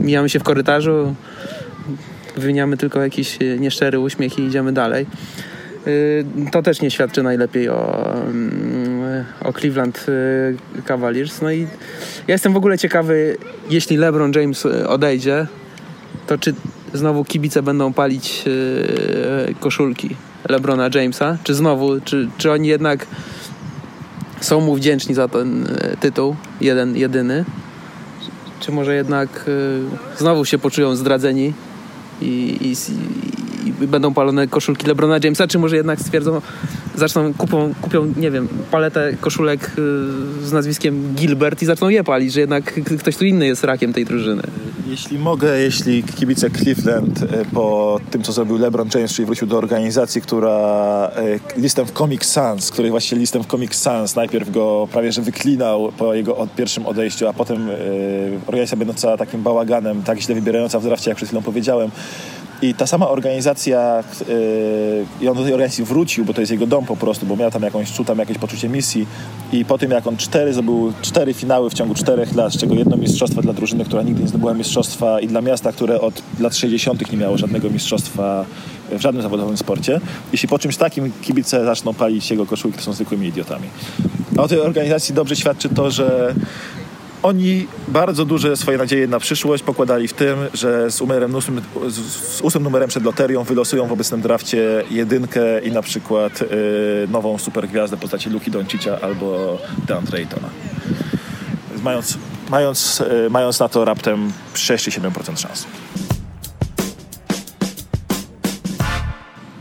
mijamy się w korytarzu, wymieniamy tylko jakiś e, nieszczery uśmiech i idziemy dalej. Y, to też nie świadczy najlepiej o, mm, o Cleveland y, Cavaliers. No i ja jestem w ogóle ciekawy, jeśli LeBron James y, odejdzie, to czy znowu kibice będą palić koszulki LeBrona Jamesa, czy znowu, czy, czy oni jednak są mu wdzięczni za ten tytuł, jeden, jedyny, czy może jednak znowu się poczują zdradzeni i, i, będą palone koszulki LeBrona Jamesa, czy może jednak stwierdzą, zaczną, kupią, kupią nie wiem, paletę koszulek y, z nazwiskiem Gilbert i zaczną je palić, że jednak ktoś tu inny jest rakiem tej drużyny. Jeśli mogę, jeśli kibice Cleveland y, po tym, co zrobił LeBron James, czyli wrócił do organizacji, która y, listem w Comic Sans, której właśnie listem w Comic Sans najpierw go prawie że wyklinał po jego od pierwszym odejściu, a potem organizacja będąca takim bałaganem, tak źle wybierająca w drafcie, jak przed chwilą powiedziałem, i ta sama organizacja, yy, on do tej organizacji wrócił, bo to jest jego dom po prostu, bo miał tam jakąś, czuł tam jakieś poczucie misji i po tym jak on cztery zdobył cztery finały w ciągu czterech lat, z czego jedno mistrzostwo dla drużyny, która nigdy nie zdobyła mistrzostwa i dla miasta, które od lat 60. nie miało żadnego mistrzostwa w żadnym zawodowym sporcie. Jeśli po czymś takim kibice zaczną palić jego koszulki, to są zwykłymi idiotami. A o tej organizacji dobrze świadczy to, że oni bardzo duże swoje nadzieje na przyszłość pokładali w tym, że z, numerem, z ósmym numerem przed loterią wylosują w obecnym drafcie jedynkę i na przykład y, nową supergwiazdę w postaci Luki Doncicia albo DeAndre Aytona. Mając, mając, y, mając na to raptem 6-7% szans.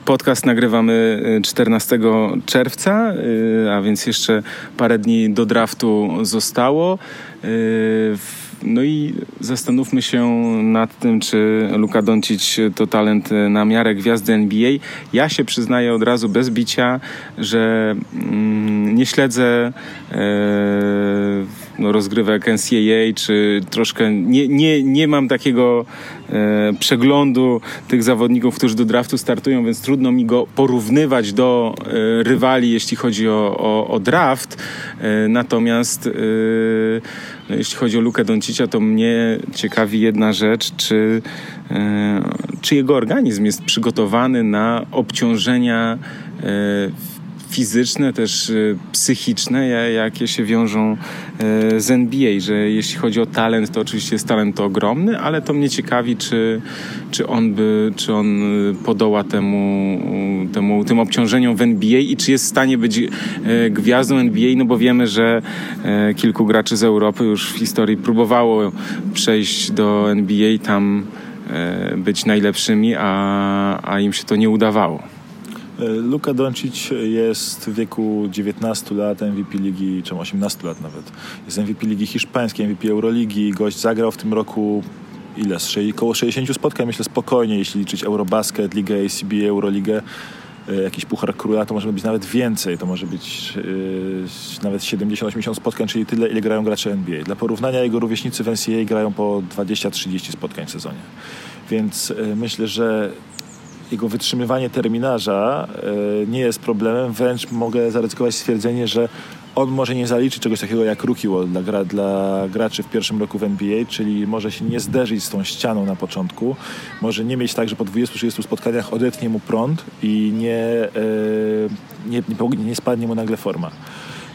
Podcast nagrywamy 14 y, czerwca, a więc jeszcze parę dni do draftu zostało. Y, no i zastanówmy się nad tym, czy Luka Doncic to talent na miarę gwiazdy NBA. Ja się przyznaję od razu bez bicia, że mm, nie śledzę no, rozgrywek NCAA, czy troszkę nie, nie, nie mam takiego e, przeglądu tych zawodników, którzy do draftu startują, więc trudno mi go porównywać do e, rywali, jeśli chodzi o, o, o draft. E, natomiast e, no, jeśli chodzi o Lukę Doncicia, to mnie ciekawi jedna rzecz, czy, e, czy jego organizm jest przygotowany na obciążenia e, fizyczne, też y, psychiczne, jakie się wiążą y, z NBA, że jeśli chodzi o talent, to oczywiście jest talent to ogromny, ale to mnie ciekawi, czy, czy on by, czy on y, podoła temu, temu, tym obciążeniom w NBA i czy jest w stanie być gwiazdą NBA, no bo wiemy, że kilku graczy z Europy już w historii próbowało przejść do NBA, tam być najlepszymi, a, a im się to nie udawało. E, Luka Doncic jest w wieku 19 lat MVP ligi, czy 18 lat nawet. Jest MVP ligi hiszpańskiej, MVP Euroligi. Gość zagrał w tym roku ile? Około 60 spotkań, myślę spokojnie, jeśli liczyć Eurobasket, Ligę ACB, Euroligę e, jakiś Puchar Króla, to może być nawet więcej, to może być yy, nawet 70-80 spotkań, czyli tyle, ile grają gracze NBA. Dla porównania jego rówieśnicy w NCAA grają po 20-30 spotkań w sezonie. Więc yy, myślę, że jego wytrzymywanie terminarza e, nie jest problemem, wręcz mogę zaryzykować stwierdzenie, że on może nie zaliczyć czegoś takiego jak rookie wall dla, dla graczy w pierwszym roku w NBA, czyli może się nie zderzyć z tą ścianą na początku, może nie mieć tak, że po 20-30 spotkaniach odetnie mu prąd i nie, e, nie, nie, nie spadnie mu nagle forma.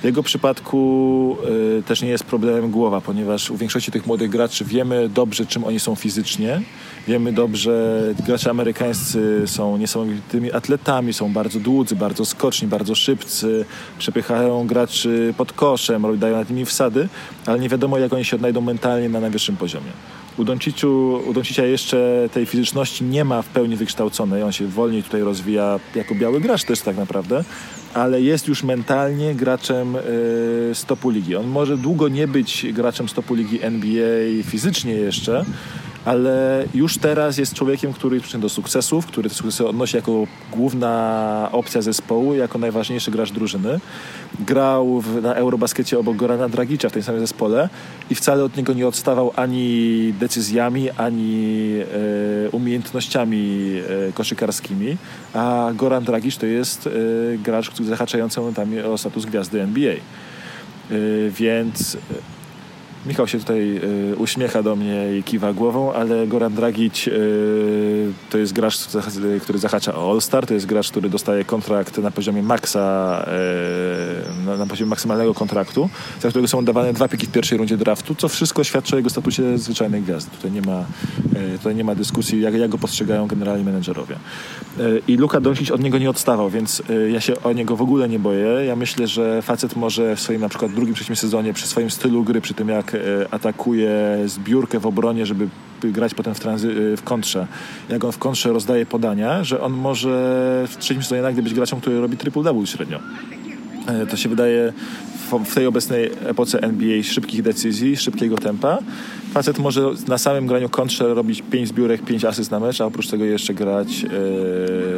W jego przypadku y, też nie jest problemem głowa, ponieważ u większości tych młodych graczy wiemy dobrze, czym oni są fizycznie. Wiemy dobrze, gracze amerykańscy są niesamowitymi atletami, są bardzo dłudzy, bardzo skoczni, bardzo szybcy, przepychają graczy pod koszem, dają nad nimi wsady, ale nie wiadomo, jak oni się odnajdą mentalnie na najwyższym poziomie. U Donciciu, u Doncicia jeszcze tej fizyczności nie ma w pełni wykształconej. On się wolniej tutaj rozwija jako biały gracz też tak naprawdę, ale jest już mentalnie graczem y, stopu ligi. On może długo nie być graczem stopu ligi NBA fizycznie jeszcze, ale już teraz jest człowiekiem, który przyszedł do sukcesów, który te sukcesy odnosi jako główna opcja zespołu, jako najważniejszy gracz drużyny. Grał w, na Eurobaskecie obok Gorana Dragicza w tym samym zespole i wcale od niego nie odstawał ani decyzjami, ani e, umiejętnościami e, koszykarskimi, a Goran Dragic to jest e, gracz zahaczający momentami o status gwiazdy NBA. E, więc Michał się tutaj y, uśmiecha do mnie i kiwa głową, ale Goran Dragic y, to jest gracz, który zahacza o All-Star, to jest gracz, który dostaje kontrakt na poziomie maksa, y, na, na, poziomie maksymalnego kontraktu, za którego są dawane dwa piki w pierwszej rundzie draftu, co wszystko świadczy o jego statusie zwyczajnej gwiazdy. Tutaj nie ma, tutaj nie ma dyskusji, jak, jak go postrzegają generalni menedżerowie. I Luka Doncic od niego nie odstawał, więc ja się o niego w ogóle nie boję. Ja myślę, że facet może w swoim na przykład drugim, trzecim sezonie, przy swoim stylu gry, przy tym jak atakuje zbiórkę w obronie, żeby grać potem w, tranzy- e, w kontrze. Jak on w kontrze rozdaje podania, że on może w trzecim sezonie nagle być graczem, który robi triple-double średnio. E, to się wydaje w tej obecnej epoce NBA szybkich decyzji, szybkiego tempa. Facet może na samym graniu kontrze robić 5 zbiórek, 5 asyst na mecz, a oprócz tego jeszcze grać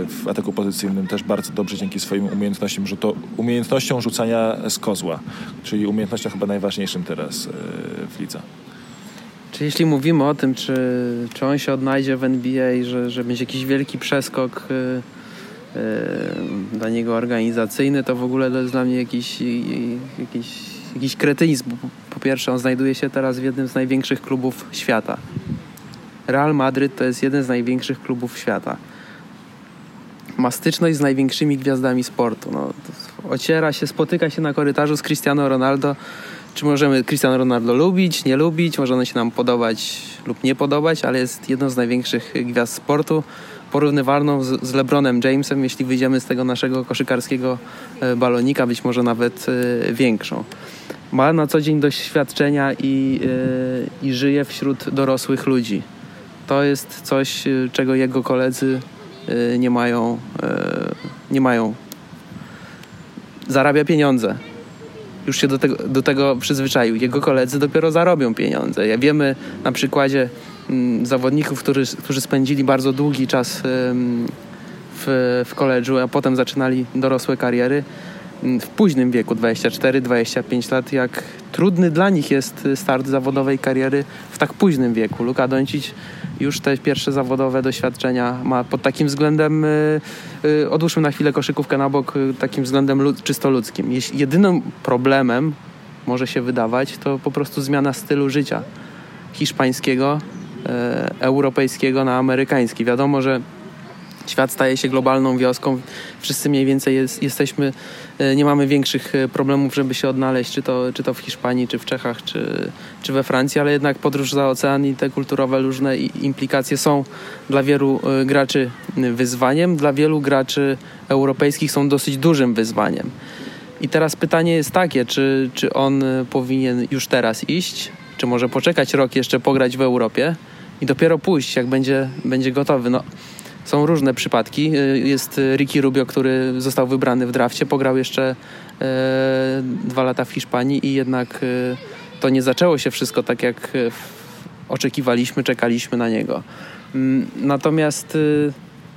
w ataku pozycyjnym też bardzo dobrze dzięki swoim umiejętnościom, rzuto, umiejętnościom rzucania z kozła, czyli umiejętnością chyba najważniejszym teraz w lidze. Czy jeśli mówimy o tym, czy, czy on się odnajdzie w NBA, że, że będzie jakiś wielki przeskok dla niego organizacyjny, to w ogóle to jest dla mnie jakiś, jakiś, jakiś kretyzm. Po pierwsze, on znajduje się teraz w jednym z największych klubów świata. Real Madryt to jest jeden z największych klubów świata. Ma styczność z największymi gwiazdami sportu. No, ociera się, spotyka się na korytarzu z Cristiano Ronaldo. Czy możemy Cristiano Ronaldo lubić, nie lubić, może on się nam podobać lub nie podobać, ale jest jedną z największych gwiazd sportu porównywalną z, LeBronem Jamesem, jeśli wyjdziemy z tego naszego koszykarskiego e, balonika, być może nawet e, większą. Ma na co dzień doświadczenia i, e, i żyje wśród dorosłych ludzi. To jest coś, czego jego koledzy nie mają. Nie mają. Zarabia pieniądze. Już się do tego, do tego przyzwyczaił. Jego koledzy dopiero zarobią pieniądze. Ja wiemy na przykładzie Mm, zawodników, którzy, którzy spędzili bardzo długi czas w, w koledżu, a potem zaczynali dorosłe kariery w późnym wieku, 24-25 lat, jak trudny dla nich jest start zawodowej kariery w tak późnym wieku. Luka Doncic już te pierwsze zawodowe doświadczenia ma pod takim względem, y, y, odłóżmy na chwilę koszykówkę na bok, y, takim względem lud, czysto ludzkim. Jedynym problemem może się wydawać, to po prostu zmiana stylu życia hiszpańskiego E, europejskiego na amerykański. Wiadomo, że świat staje się globalną wioską. Wszyscy mniej więcej jest, jesteśmy, nie mamy większych e, problemów, żeby się odnaleźć, czy to, czy to w Hiszpanii, czy w Czechach, czy, czy we Francji, ale jednak podróż za ocean i te kulturowe różne implikacje są dla wielu graczy wyzwaniem, dla wielu graczy europejskich są dosyć dużym wyzwaniem. I teraz pytanie jest takie, czy, czy on powinien już teraz iść, czy może poczekać rok jeszcze pograć w Europie i dopiero pójść, jak będzie, będzie gotowy. No, są różne przypadki. Y, jest Ricky Rubio, który został wybrany w drafcie, pograł jeszcze e, dwa lata w Hiszpanii i jednak e, to nie zaczęło się wszystko tak, jak e, oczekiwaliśmy, czekaliśmy na niego. Mm, natomiast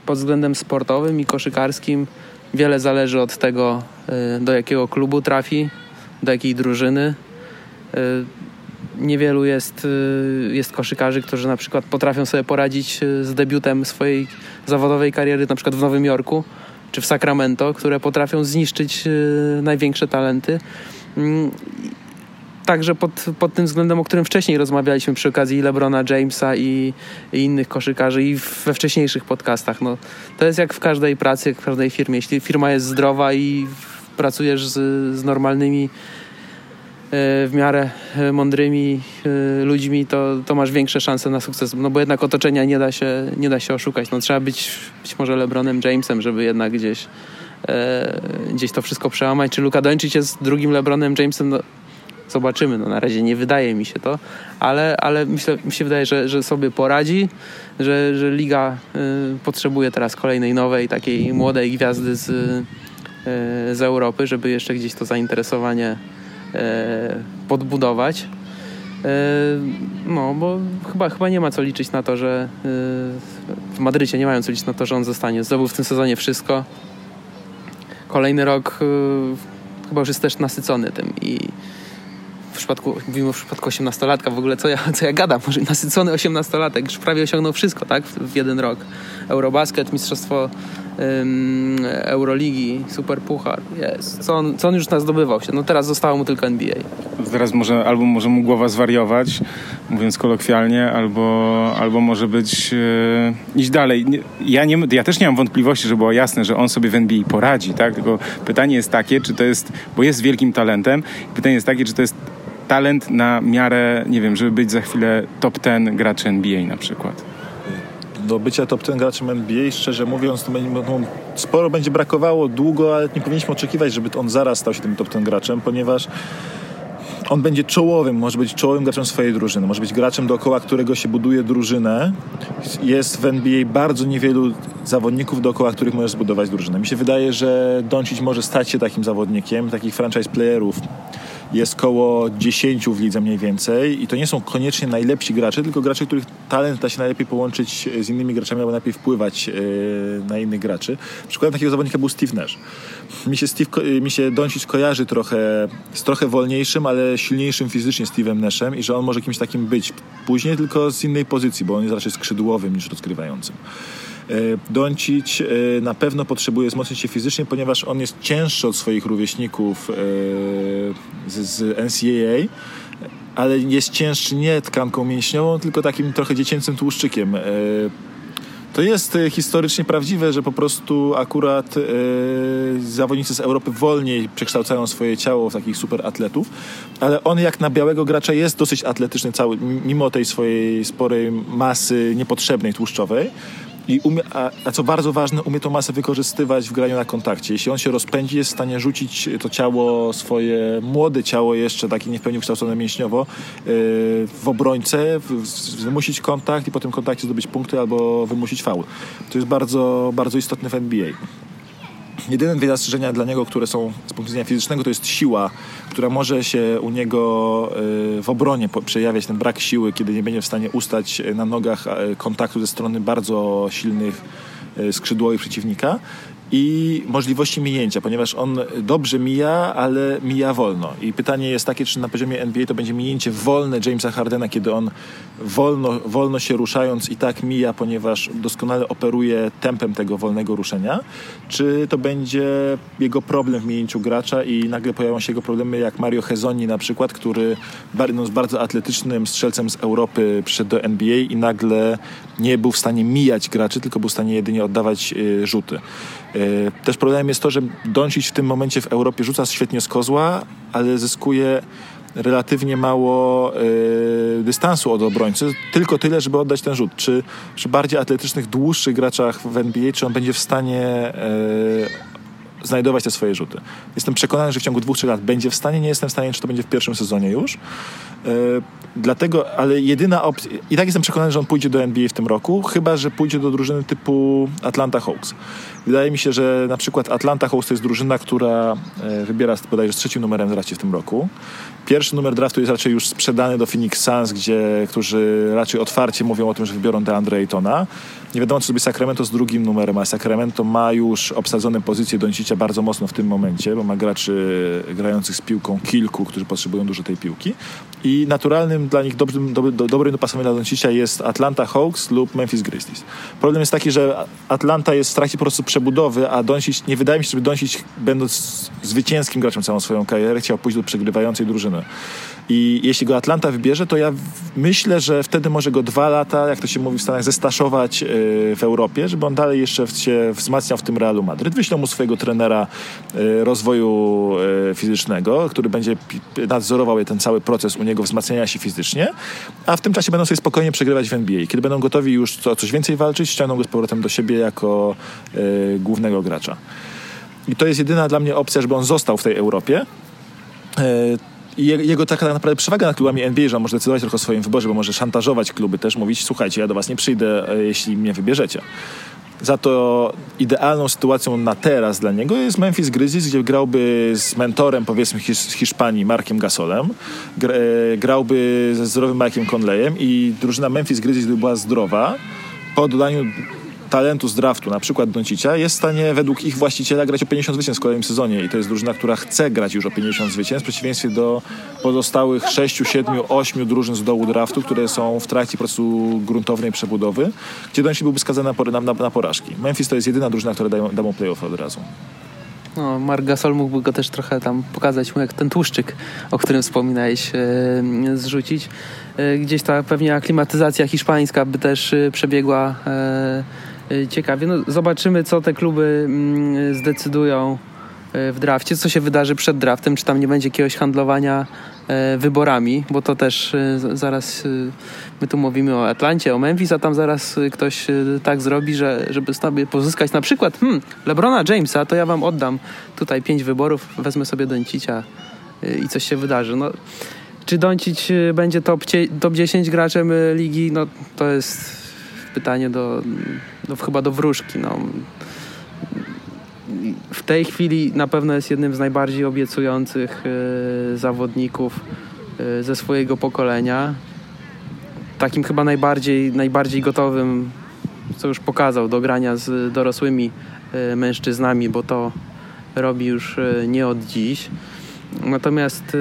pod względem sportowym i koszykarskim wiele zależy od tego, do jakiego klubu trafi, do jakiej drużyny niewielu jest, y, jest koszykarzy, którzy na przykład potrafią sobie poradzić y, z debiutem swojej zawodowej kariery, na przykład w Nowym Jorku czy w Sacramento, które potrafią zniszczyć y, największe talenty. Mm, także pod, pod tym względem, o którym wcześniej rozmawialiśmy przy okazji LeBrona Jamesa i, i innych koszykarzy i we wcześniejszych podcastach. No, to jest jak w każdej pracy, jak w każdej firmie. Jeśli firma jest zdrowa i pracujesz z, z normalnymi w miarę mądrymi ludźmi, to, to masz większe szanse na sukces. No bo jednak otoczenia nie da się, nie da się oszukać. No, trzeba być być może LeBronem Jamesem, żeby jednak gdzieś, e, gdzieś to wszystko przełamać. Czy Luka Doncic jest drugim LeBronem Jamesem? No, zobaczymy. No, na razie nie wydaje mi się to, ale, ale myślę, mi się wydaje, że, że sobie poradzi, że, że liga y, potrzebuje teraz kolejnej nowej, takiej młodej gwiazdy z, z Europy, żeby jeszcze gdzieś to zainteresowanie podbudować. No, bo chyba, chyba nie ma co liczyć na to, że w Madrycie nie mają co liczyć na to, że on zostanie. Zdobył w tym sezonie wszystko. Kolejny rok chyba już jest też nasycony tym i w przypadku, mówimy w przypadku 18-latka, w ogóle co ja, co ja gadam, może nasycony 18-latek, już prawie osiągnął wszystko, tak, w, jeden rok. Eurobasket, Mistrzostwo ym, Euroligi, Super Puchar, jest. Co on, co on już nas zdobywał się, no teraz zostało mu tylko NBA. Teraz może, albo może mu głowa zwariować, mówiąc kolokwialnie, albo, albo może być yy, iść dalej. Ja, nie, ja też nie mam wątpliwości, że było jasne, że on sobie w NBA poradzi, tak, tylko pytanie jest takie, czy to jest, bo jest wielkim talentem, pytanie jest takie, czy to jest talent na miarę, nie wiem, żeby być za chwilę top ten graczy NBA na przykład? Do bycia top ten graczem NBA, szczerze mówiąc, no, sporo będzie brakowało długo, ale nie powinniśmy oczekiwać, żeby on zaraz stał się tym top ten graczem, ponieważ on będzie czołowym, może być czołowym graczem swojej drużyny, może być graczem dookoła którego się buduje drużynę. Jest w NBA bardzo niewielu zawodników dookoła których możesz zbudować drużynę. Mi się wydaje, że Doncic może stać się takim zawodnikiem, takich franchise playerów jest koło 10 w lidze mniej więcej i to nie są koniecznie najlepsi gracze, tylko gracze, których talent da się najlepiej połączyć z innymi graczami albo najlepiej wpływać e, na innych graczy. Przykładem takiego zawodnika był Steve Nash. Mi się, Steve, mi się Doncic kojarzy trochę z trochę wolniejszym, ale silniejszym fizycznie Steve'em Nashem i że on może kimś takim być później, tylko z innej pozycji, bo on jest raczej skrzydłowym niż rozgrywającym. E, Doncic e, na pewno potrzebuje wzmocnić się fizycznie, ponieważ on jest cięższy od swoich rówieśników e, z, NCAA, ale jest cięższy nie tkanką mięśniową, tylko takim trochę dziecięcym tłuszczykiem. To jest historycznie prawdziwe, że po prostu akurat zawodnicy z Europy wolniej przekształcają swoje ciało w takich super atletów, ale on jak na białego gracza jest dosyć atletyczny cały, mimo tej swojej sporej masy niepotrzebnej tłuszczowej. I umie, a, a, co bardzo ważne, umie tą masę wykorzystywać w graniu na kontakcie. Jeśli on się rozpędzi, jest w stanie rzucić to ciało, swoje młode ciało jeszcze, takie nie w pełni mięśniowo, yy, w obrońcę, wymusić kontakt i po tym kontakcie zdobyć punkty albo wymusić faul. To jest bardzo, bardzo istotne w NBA. Jedyne dwie zastrzeżenia dla niego, które są z punktu widzenia fizycznego, to jest siła, która może się u niego y, w obronie przejawiać, ten brak siły, kiedy nie będzie w stanie ustać na nogach kontaktu ze strony bardzo silnych y, skrzydłowych przeciwnika i możliwości minięcia, ponieważ on dobrze mija, ale mija wolno. I pytanie jest takie, czy na poziomie NBA to będzie minięcie wolne Jamesa Hardena, kiedy on wolno, wolno się ruszając i tak mija, ponieważ doskonale operuje tempem tego wolnego ruszenia, czy to będzie jego problem w minięciu gracza i nagle pojawią się jego problemy jak Mario Hezoni na przykład, który no, bardzo atletycznym strzelcem z Europy przyszedł do NBA i nagle nie był w stanie mijać graczy, tylko był w stanie jedynie oddawać y, rzuty. Y, też problemem jest to, że Doncic w tym momencie w Europie rzuca świetnie z kozła, ale zyskuje relatywnie mało y, dystansu od obrońcy, tylko tyle, żeby oddać ten rzut. Czy przy bardziej atletycznych, dłuższych graczach w NBA, czy on będzie w stanie znajdować te swoje rzuty. Jestem przekonany, że w ciągu dwóch, trzech lat będzie w stanie. Nie jestem w stanie, czy to będzie w pierwszym sezonie już. Dlatego, ale jedyna opcja, i tak jestem przekonany, że on pójdzie do NBA w tym roku, chyba, że pójdzie do drużyny typu Atlanta Hawks. Wydaje mi się, że na przykład Atlanta Hawks to jest drużyna, która e, wybiera bodajże z trzecim numerem drafcie w tym roku. Pierwszy numer draftu jest raczej już sprzedany do Phoenix Suns, gdzie, którzy raczej otwarcie mówią o tym, że wybiorą DeAndre Aytona. Nie wiadomo, co sobie Sacramento z drugim numerem, a Sacramento ma już obsadzone pozycje Doncicia bardzo mocno w tym momencie, bo ma graczy grających z piłką kilku, którzy potrzebują dużo tej piłki. I naturalnym dla nich dobrym, dobry, dobrym dopasowaniu dla Doncicia jest Atlanta Hawks lub Memphis Grizzlies. Problem jest taki, że Atlanta jest w trakcie po prostu przebudowy, a Doncic, nie wydaje mi się, żeby Doncic, będąc zwycięskim graczem całą swoją karierę, chciał pójść do przegrywającej drużyny. I jeśli go Atlanta wybierze, to ja myślę, że wtedy może go dwa lata, jak to się mówi w Stanach, zestaszować e, w Europie, żeby on dalej jeszcze się wzmacniał w tym Realu Madryt. Wyślą mu swojego trenera e, rozwoju e, fizycznego, który będzie nadzorował ten cały proces u niego wzmacniania się fizycznie, a w tym czasie będą sobie spokojnie przegrywać w NBA. Kiedy będą gotowi już o coś więcej walczyć, ściągną go z powrotem do siebie jako głównego gracza. I to jest jedyna dla mnie opcja, żeby on został w tej Europie i jego taka naprawdę przewaga nad klubami NBA, że on może decydować trochę o swoim wyborze, bo może szantażować kluby też, mówić, słuchajcie, ja do was nie przyjdę, e, jeśli mnie wybierzecie. Za to idealną sytuacją na teraz dla niego jest Memphis Grizzlies, gdzie grałby z mentorem, powiedzmy, z Hiszpanii, Markiem Gasolem. E, grałby ze zdrowym Mike'iem Conleyem i drużyna Memphis Grizzlies by była zdrowa po dodaniu talentu z draftu, na przykład Doncicia, jest w stanie według ich właściciela grać o 50 zwycięstw w kolejnym sezonie i to jest drużyna, która chce grać już o 50 zwycięstw w przeciwieństwie do pozostałych 6, 7, 8 drużyn z dołu draftu, które są w trakcie prostu gruntownej przebudowy, gdzie Doncic byłby skazany na, na, na porażki. Memphis to jest jedyna drużyna, która da, da mu playoff od razu. No, Mark Gasol mógłby go też trochę tam pokazać mu, jak ten tłuszczyk, o którym wspominałeś, e, zrzucić. E, gdzieś ta pewnie aklimatyzacja hiszpańska by też e, przebiegła e, ciekawie. No, zobaczymy, co te kluby mm, zdecydują y, w drafcie, co się wydarzy przed draftem, czy tam nie będzie jakiegoś handlowania y, wyborami, bo to też zaraz my tu mówimy o Atlancie, o Memphis, a tam zaraz ktoś tak zrobi, że żeby sobie pozyskać na przykład hmm, LeBrona Jamesa, to ja wam oddam tutaj pięć wyborów, wezmę sobie Doncicia i coś się wydarzy. No, czy Doncic będzie top, top 10 graczem ligi? No to jest pytanie do, do chyba do wróżki. No. W tej chwili na pewno jest jednym z najbardziej obiecujących y, zawodników y, ze swojego pokolenia. Takim chyba najbardziej, najbardziej gotowym, co już pokazał, do grania z dorosłymi y, mężczyznami, bo to robi już nie od dziś. Natomiast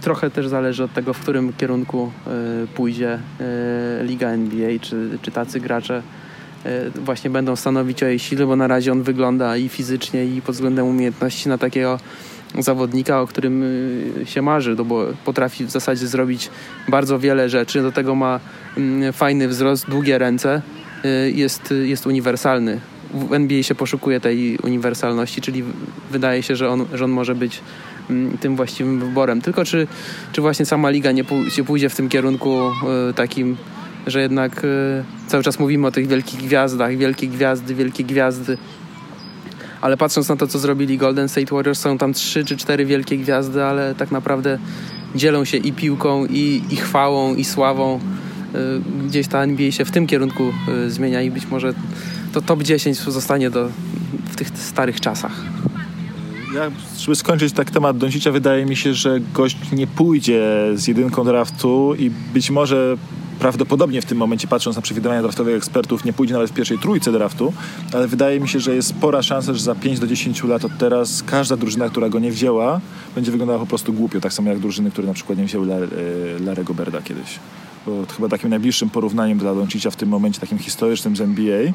trochę też zależy od tego, w którym kierunku e, pójdzie e, Liga NBA, czy, czy tacy gracze e, właśnie będą stanowić o jej sile, bo na razie on wygląda i fizycznie, i pod względem umiejętności na takiego zawodnika, o którym się marzy, no bo potrafi w zasadzie zrobić bardzo wiele rzeczy. Do tego ma mm, fajny wzrost, długie ręce, jest, jest uniwersalny. W NBA się poszukuje tej uniwersalności, czyli wydaje się, że on, że on może być tym właściwym wyborem. Tylko czy, czy właśnie sama liga nie pójdzie w tym kierunku e, takim, że jednak e, cały czas mówimy o tych wielkich gwiazdach, wielkie gwiazdy, wielkie gwiazdy. Ale patrząc na to, co zrobili Golden State Warriors, są tam trzy czy cztery wielkie gwiazdy, ale tak naprawdę dzielą się i piłką, i, i chwałą, i sławą. E, gdzieś ta NBA się w tym kierunku zmienia i być może to top 10 zostanie do, w tych starych czasach. Ja, żeby skończyć tak temat Doncicia, wydaje mi się, że gość nie pójdzie z jedynką draftu i być może prawdopodobnie w tym momencie, patrząc na przewidywania draftowych ekspertów, nie pójdzie nawet w pierwszej trójce draftu, ale wydaje mi się, że jest spora szansa, że za 5 do 10 lat od teraz każda drużyna, która go nie wzięła, będzie wyglądała po prostu głupio, tak samo jak drużyny, które na przykład nie wzięły e, Larego Berda kiedyś. Bo chyba takim najbliższym porównaniem dla Doncicia w tym momencie, takim historycznym z NBA, e,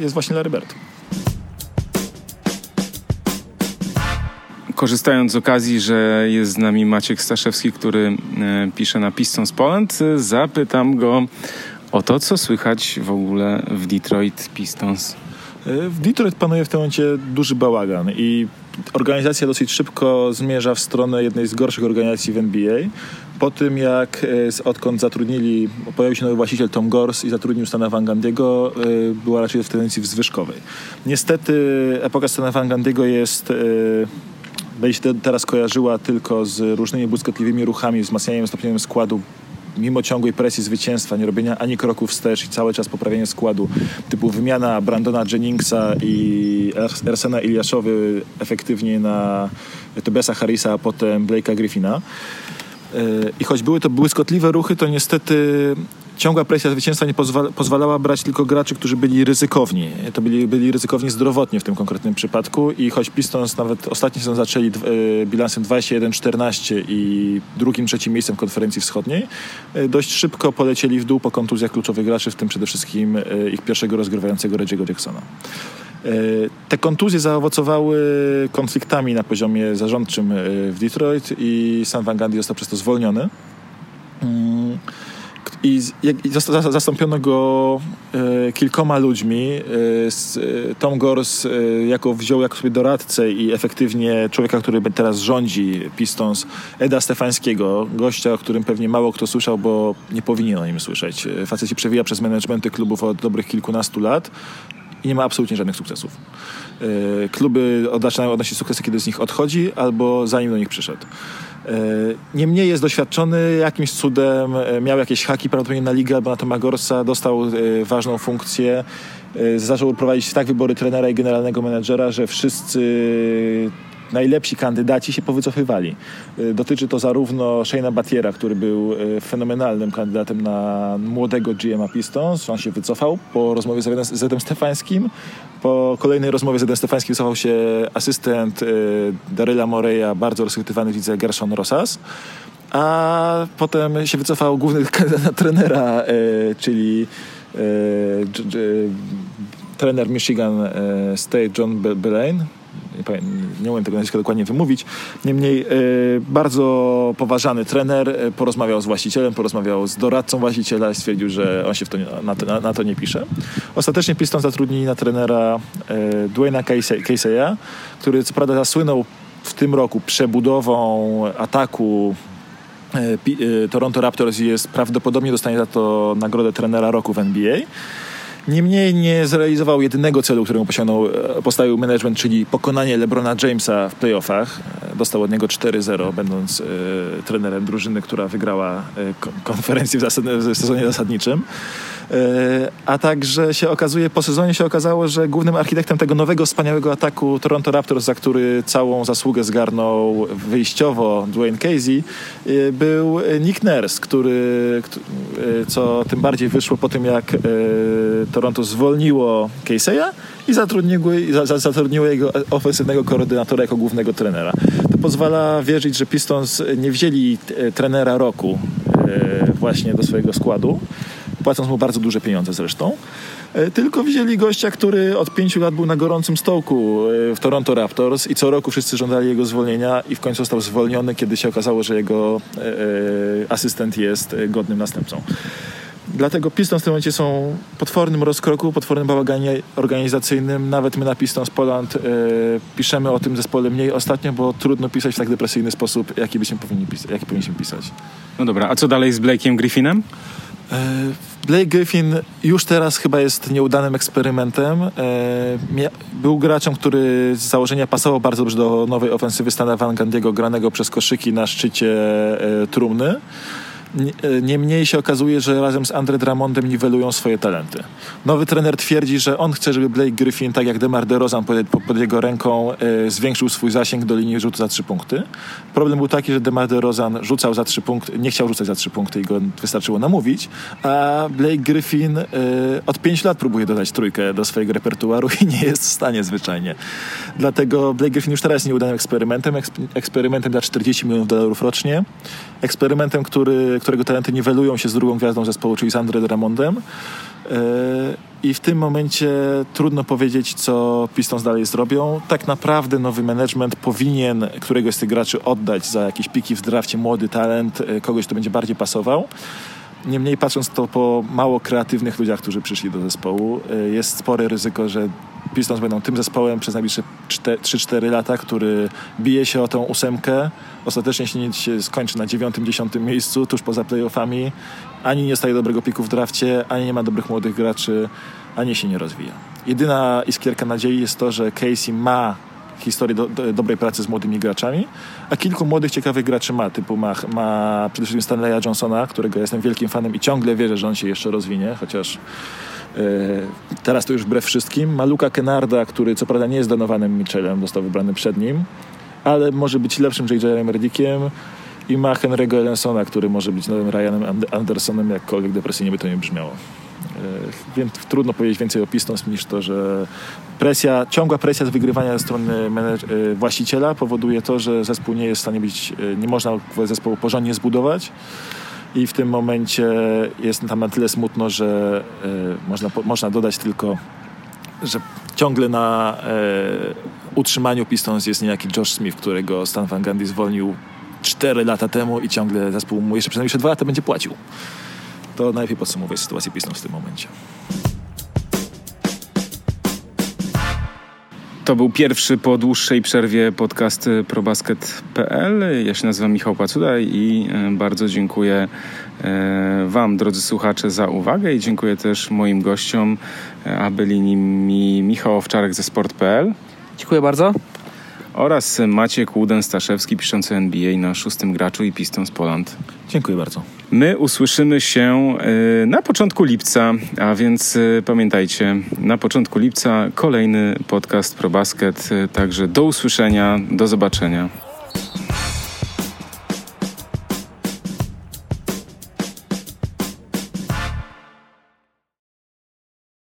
jest właśnie Larry Bird. Korzystając z okazji, że jest z nami Maciek Staszewski, który e, pisze na Pistons Poland, zapytam go o to, co słychać w ogóle w Detroit Pistons. E, w Detroit panuje w tym momencie duży bałagan i organizacja dosyć szybko zmierza w stronę jednej z gorszych organizacji w NBA. Po tym jak e, odkąd zatrudnili, pojawił się nowy właściciel Tom Gors i zatrudnił Stana Van Gandiego, była raczej w tendencji wzwyżkowej. Niestety epoka Stana Van Gandiego jest będzie teraz kojarzyła tylko z różnymi błyskotliwymi ruchami, wzmacnianiem stopniowym składu mimo ciągłej presji zwycięstwa, nie robienia ani kroku wstecz i cały czas poprawienie składu, typu wymiana Brandona Jenningsa i Ersena Iliaszowy efektywnie na Tobiasa Harrisa, a potem Blake'a Griffina. E, I choć były to błyskotliwe ruchy, to niestety ciągła presja zwycięstwa nie pozwala, pozwalała brać tylko graczy, którzy byli ryzykowni. To byli, byli ryzykowni zdrowotnie w tym konkretnym przypadku i choć Pistons nawet ostatni sezon zaczęli e, bilansem 21-14 i drugim, trzecim miejscem konferencji wschodniej, e, dość szybko polecieli w dół po kontuzjach kluczowych graczy, w tym przede wszystkim e, ich pierwszego rozgrywającego Reggie'ego Jacksona. Te kontuzje zaowocowały konfliktami na poziomie zarządczym w Detroit i San Van Gundy został przez to zwolniony. Mm, i, i zastąpiono go e, kilkoma ludźmi. E, e, Tom Gors jako wziął jako sobie doradcę i efektywnie człowieka, który teraz rządzi Pistons, Eda Stefańskiego, gościa, o którym pewnie mało kto słyszał, bo nie powinien o nim słyszeć. Facet się przewija przez managementy klubów od dobrych kilkunastu lat i nie ma absolutnie żadnych sukcesów. Kluby zaczynają odnosić sukcesy, kiedy z nich odchodzi, albo zanim do nich przyszedł. E, niemniej jest doświadczony, jakimś cudem e, miał jakieś haki prawdopodobnie na ligę albo na Tomagorsa, dostał ważną funkcję, zaczął prowadzić tak wybory trenera i generalnego menedżera, że wszyscy najlepsi kandydaci się powycofywali. Y, dotyczy to zarówno Shane'a Batiera, który był y, fenomenalnym kandydatem na młodego GM'a Pistons. On się wycofał po rozmowie z Zedem Stefańskim. Po kolejnej rozmowie z Zedem Stefańskim wycofał się asystent y, Daryla Moreya, bardzo rozchwytywany widzę Gershon Rosas. A potem się wycofał główny [LAUGHS] kandydat na trenera, czyli trener Michigan State John Belaine nie, nie umiem tego nazwiska dokładnie wymówić. Niemniej e, bardzo poważany trener e, porozmawiał z właścicielem, porozmawiał z doradcą właściciela i stwierdził, że on się to, na, to, na to nie pisze. Ostatecznie Piston zatrudnili na trenera e, Dwayna Casey'a, który co prawda zasłynął w tym roku przebudową ataku Toronto Raptors i jest prawdopodobnie dostanie za to nagrodę trenera roku w NBA. Niemniej nie zrealizował jedynego celu, któremu posiągnął, e, postawił management, czyli pokonanie LeBrona Jamesa w playoffach. E, dostał od niego 4-0, będąc e, trenerem drużyny, która wygrała e, konferencję w, zasad, w sezonie zasadniczym. E, a także się okazuje, po sezonie się okazało, że głównym architektem tego nowego, wspaniałego ataku Toronto Raptors, za który całą zasługę zgarnął wyjściowo Dwayne Casey, e, był Nick Nurse, który, e, co tym bardziej wyszło po tym, jak Toronto zwolniło Casey'a i zatrudniło, zatrudniło jego ofensywnego koordynatora jako głównego trenera. To pozwala wierzyć, że Pistons nie wzięli trenera roku właśnie do swojego składu, płacąc mu bardzo duże pieniądze zresztą. E, tylko wzięli gościa, który od pięciu lat był na gorącym stołku e, w Toronto Raptors i co roku wszyscy żądali jego zwolnienia i w końcu został zwolniony, kiedy się okazało, że jego e, asystent jest godnym następcą. Dlatego Pistons w tym momencie są potwornym rozkroku, potwornym bałaganie organizacyjnym. Nawet my na Pistons Poland piszemy o tym zespole mniej ostatnio, bo trudno pisać w tak depresyjny sposób, jaki byśmy powinni jaki powinniśmy pisać. No dobra, a co dalej z Blake'iem Griffinem? E, Blake Griffin już teraz chyba jest nieudanym eksperymentem. E, był graczem, który z założenia pasował bardzo dobrze do nowej ofensywy Stana Van Gundy'ego, granego przez koszyki na szczycie e, trumny. E, niemniej się okazuje, że razem z Andre Drummondem niwelują swoje talenty. Nowy trener twierdzi, że on chce, żeby Blake Griffin, tak jak DeMar DeRozan pod, pod jego ręką, e, zwiększył swój zasięg do linii rzutu za trzy punkty. Problem był taki, że DeMar DeRozan rzucał za trzy punkty, nie chciał rzucać za trzy punkty i go wystarczyło namówić, a Blake Griffin e, od pięć lat próbuje dodać trójkę do swojego repertuaru i nie jest w stanie zwyczajnie. Dlatego Blake Griffin już teraz nieudanym eksperymentem, eksperymentem za 40 milionów dolarów rocznie, eksperymentem, który którego talenty niwelują się z drugą gwiazdą zespołu, czyli z Andre Drummondem. E, I w tym momencie trudno powiedzieć, co Pistons dalej zrobią. Tak naprawdę nowy management powinien któregoś z tych graczy oddać za jakieś piki w drafcie, młody talent, e, kogoś, kto będzie bardziej pasował. Niemniej patrząc to po mało kreatywnych ludziach, którzy przyszli do zespołu, jest spore ryzyko, że Pistons będą tym zespołem przez najbliższe 3-4 lata, który bije się o tą ósemkę. Ostatecznie się skończy na 9-10 miejscu, tuż poza playoffami. Ani nie staje dobrego piku w drafcie, ani nie ma dobrych młodych graczy, ani się nie rozwija. Jedyna iskierka nadziei jest to, że Casey ma historię do, do, dobrej pracy z młodymi graczami, a kilku młodych, ciekawych graczy ma, typu ma, ma przede wszystkim Stanleya Johnsona, którego jestem wielkim fanem i ciągle wierzę, że on się jeszcze rozwinie, chociaż teraz to już wbrew wszystkim. Ma Luka Kennarda, który co prawda nie jest donowanym Mitchellem, został wybrany przed nim, ale może być lepszym J.J. Redickiem. i ma Henry'ego Ellensona, który może być nowym Ryanem Andersonem, jakkolwiek depresyjnie by to nie brzmiało. E, więc trudno powiedzieć więcej o Pistons niż to, że presja, ciągła presja z wygrywania ze strony e, właściciela powoduje to, że zespół nie jest w stanie być, e, nie można zespołu porządnie zbudować i w tym momencie jest tam na tyle smutno, że można, można dodać tylko, że ciągle na utrzymaniu Pistons jest niejaki Josh Smith, którego Stan Van Gundy zwolnił 4 lata temu i ciągle zespół mu jeszcze przynajmniej jeszcze 2 lata będzie płacił. To najlepiej podsumowuje sytuację Pistons w tym momencie. To był pierwszy po dłuższej przerwie podcast probasket.pl. Ja się nazywam Michał Pacuda i e, bardzo dziękuję e, Wam, drodzy słuchacze, za uwagę i dziękuję też moim gościom, e, a byli nimi Michał Owczarek ze sport.pl. Dziękuję bardzo oraz Maciek Łuden-Staszewski piszący NBA na szóstym graczu i Pistons Poland. Dziękuję bardzo. My usłyszymy się y, na początku lipca, a więc y, pamiętajcie, na początku lipca kolejny podcast ProBasket, y, także do usłyszenia, do zobaczenia.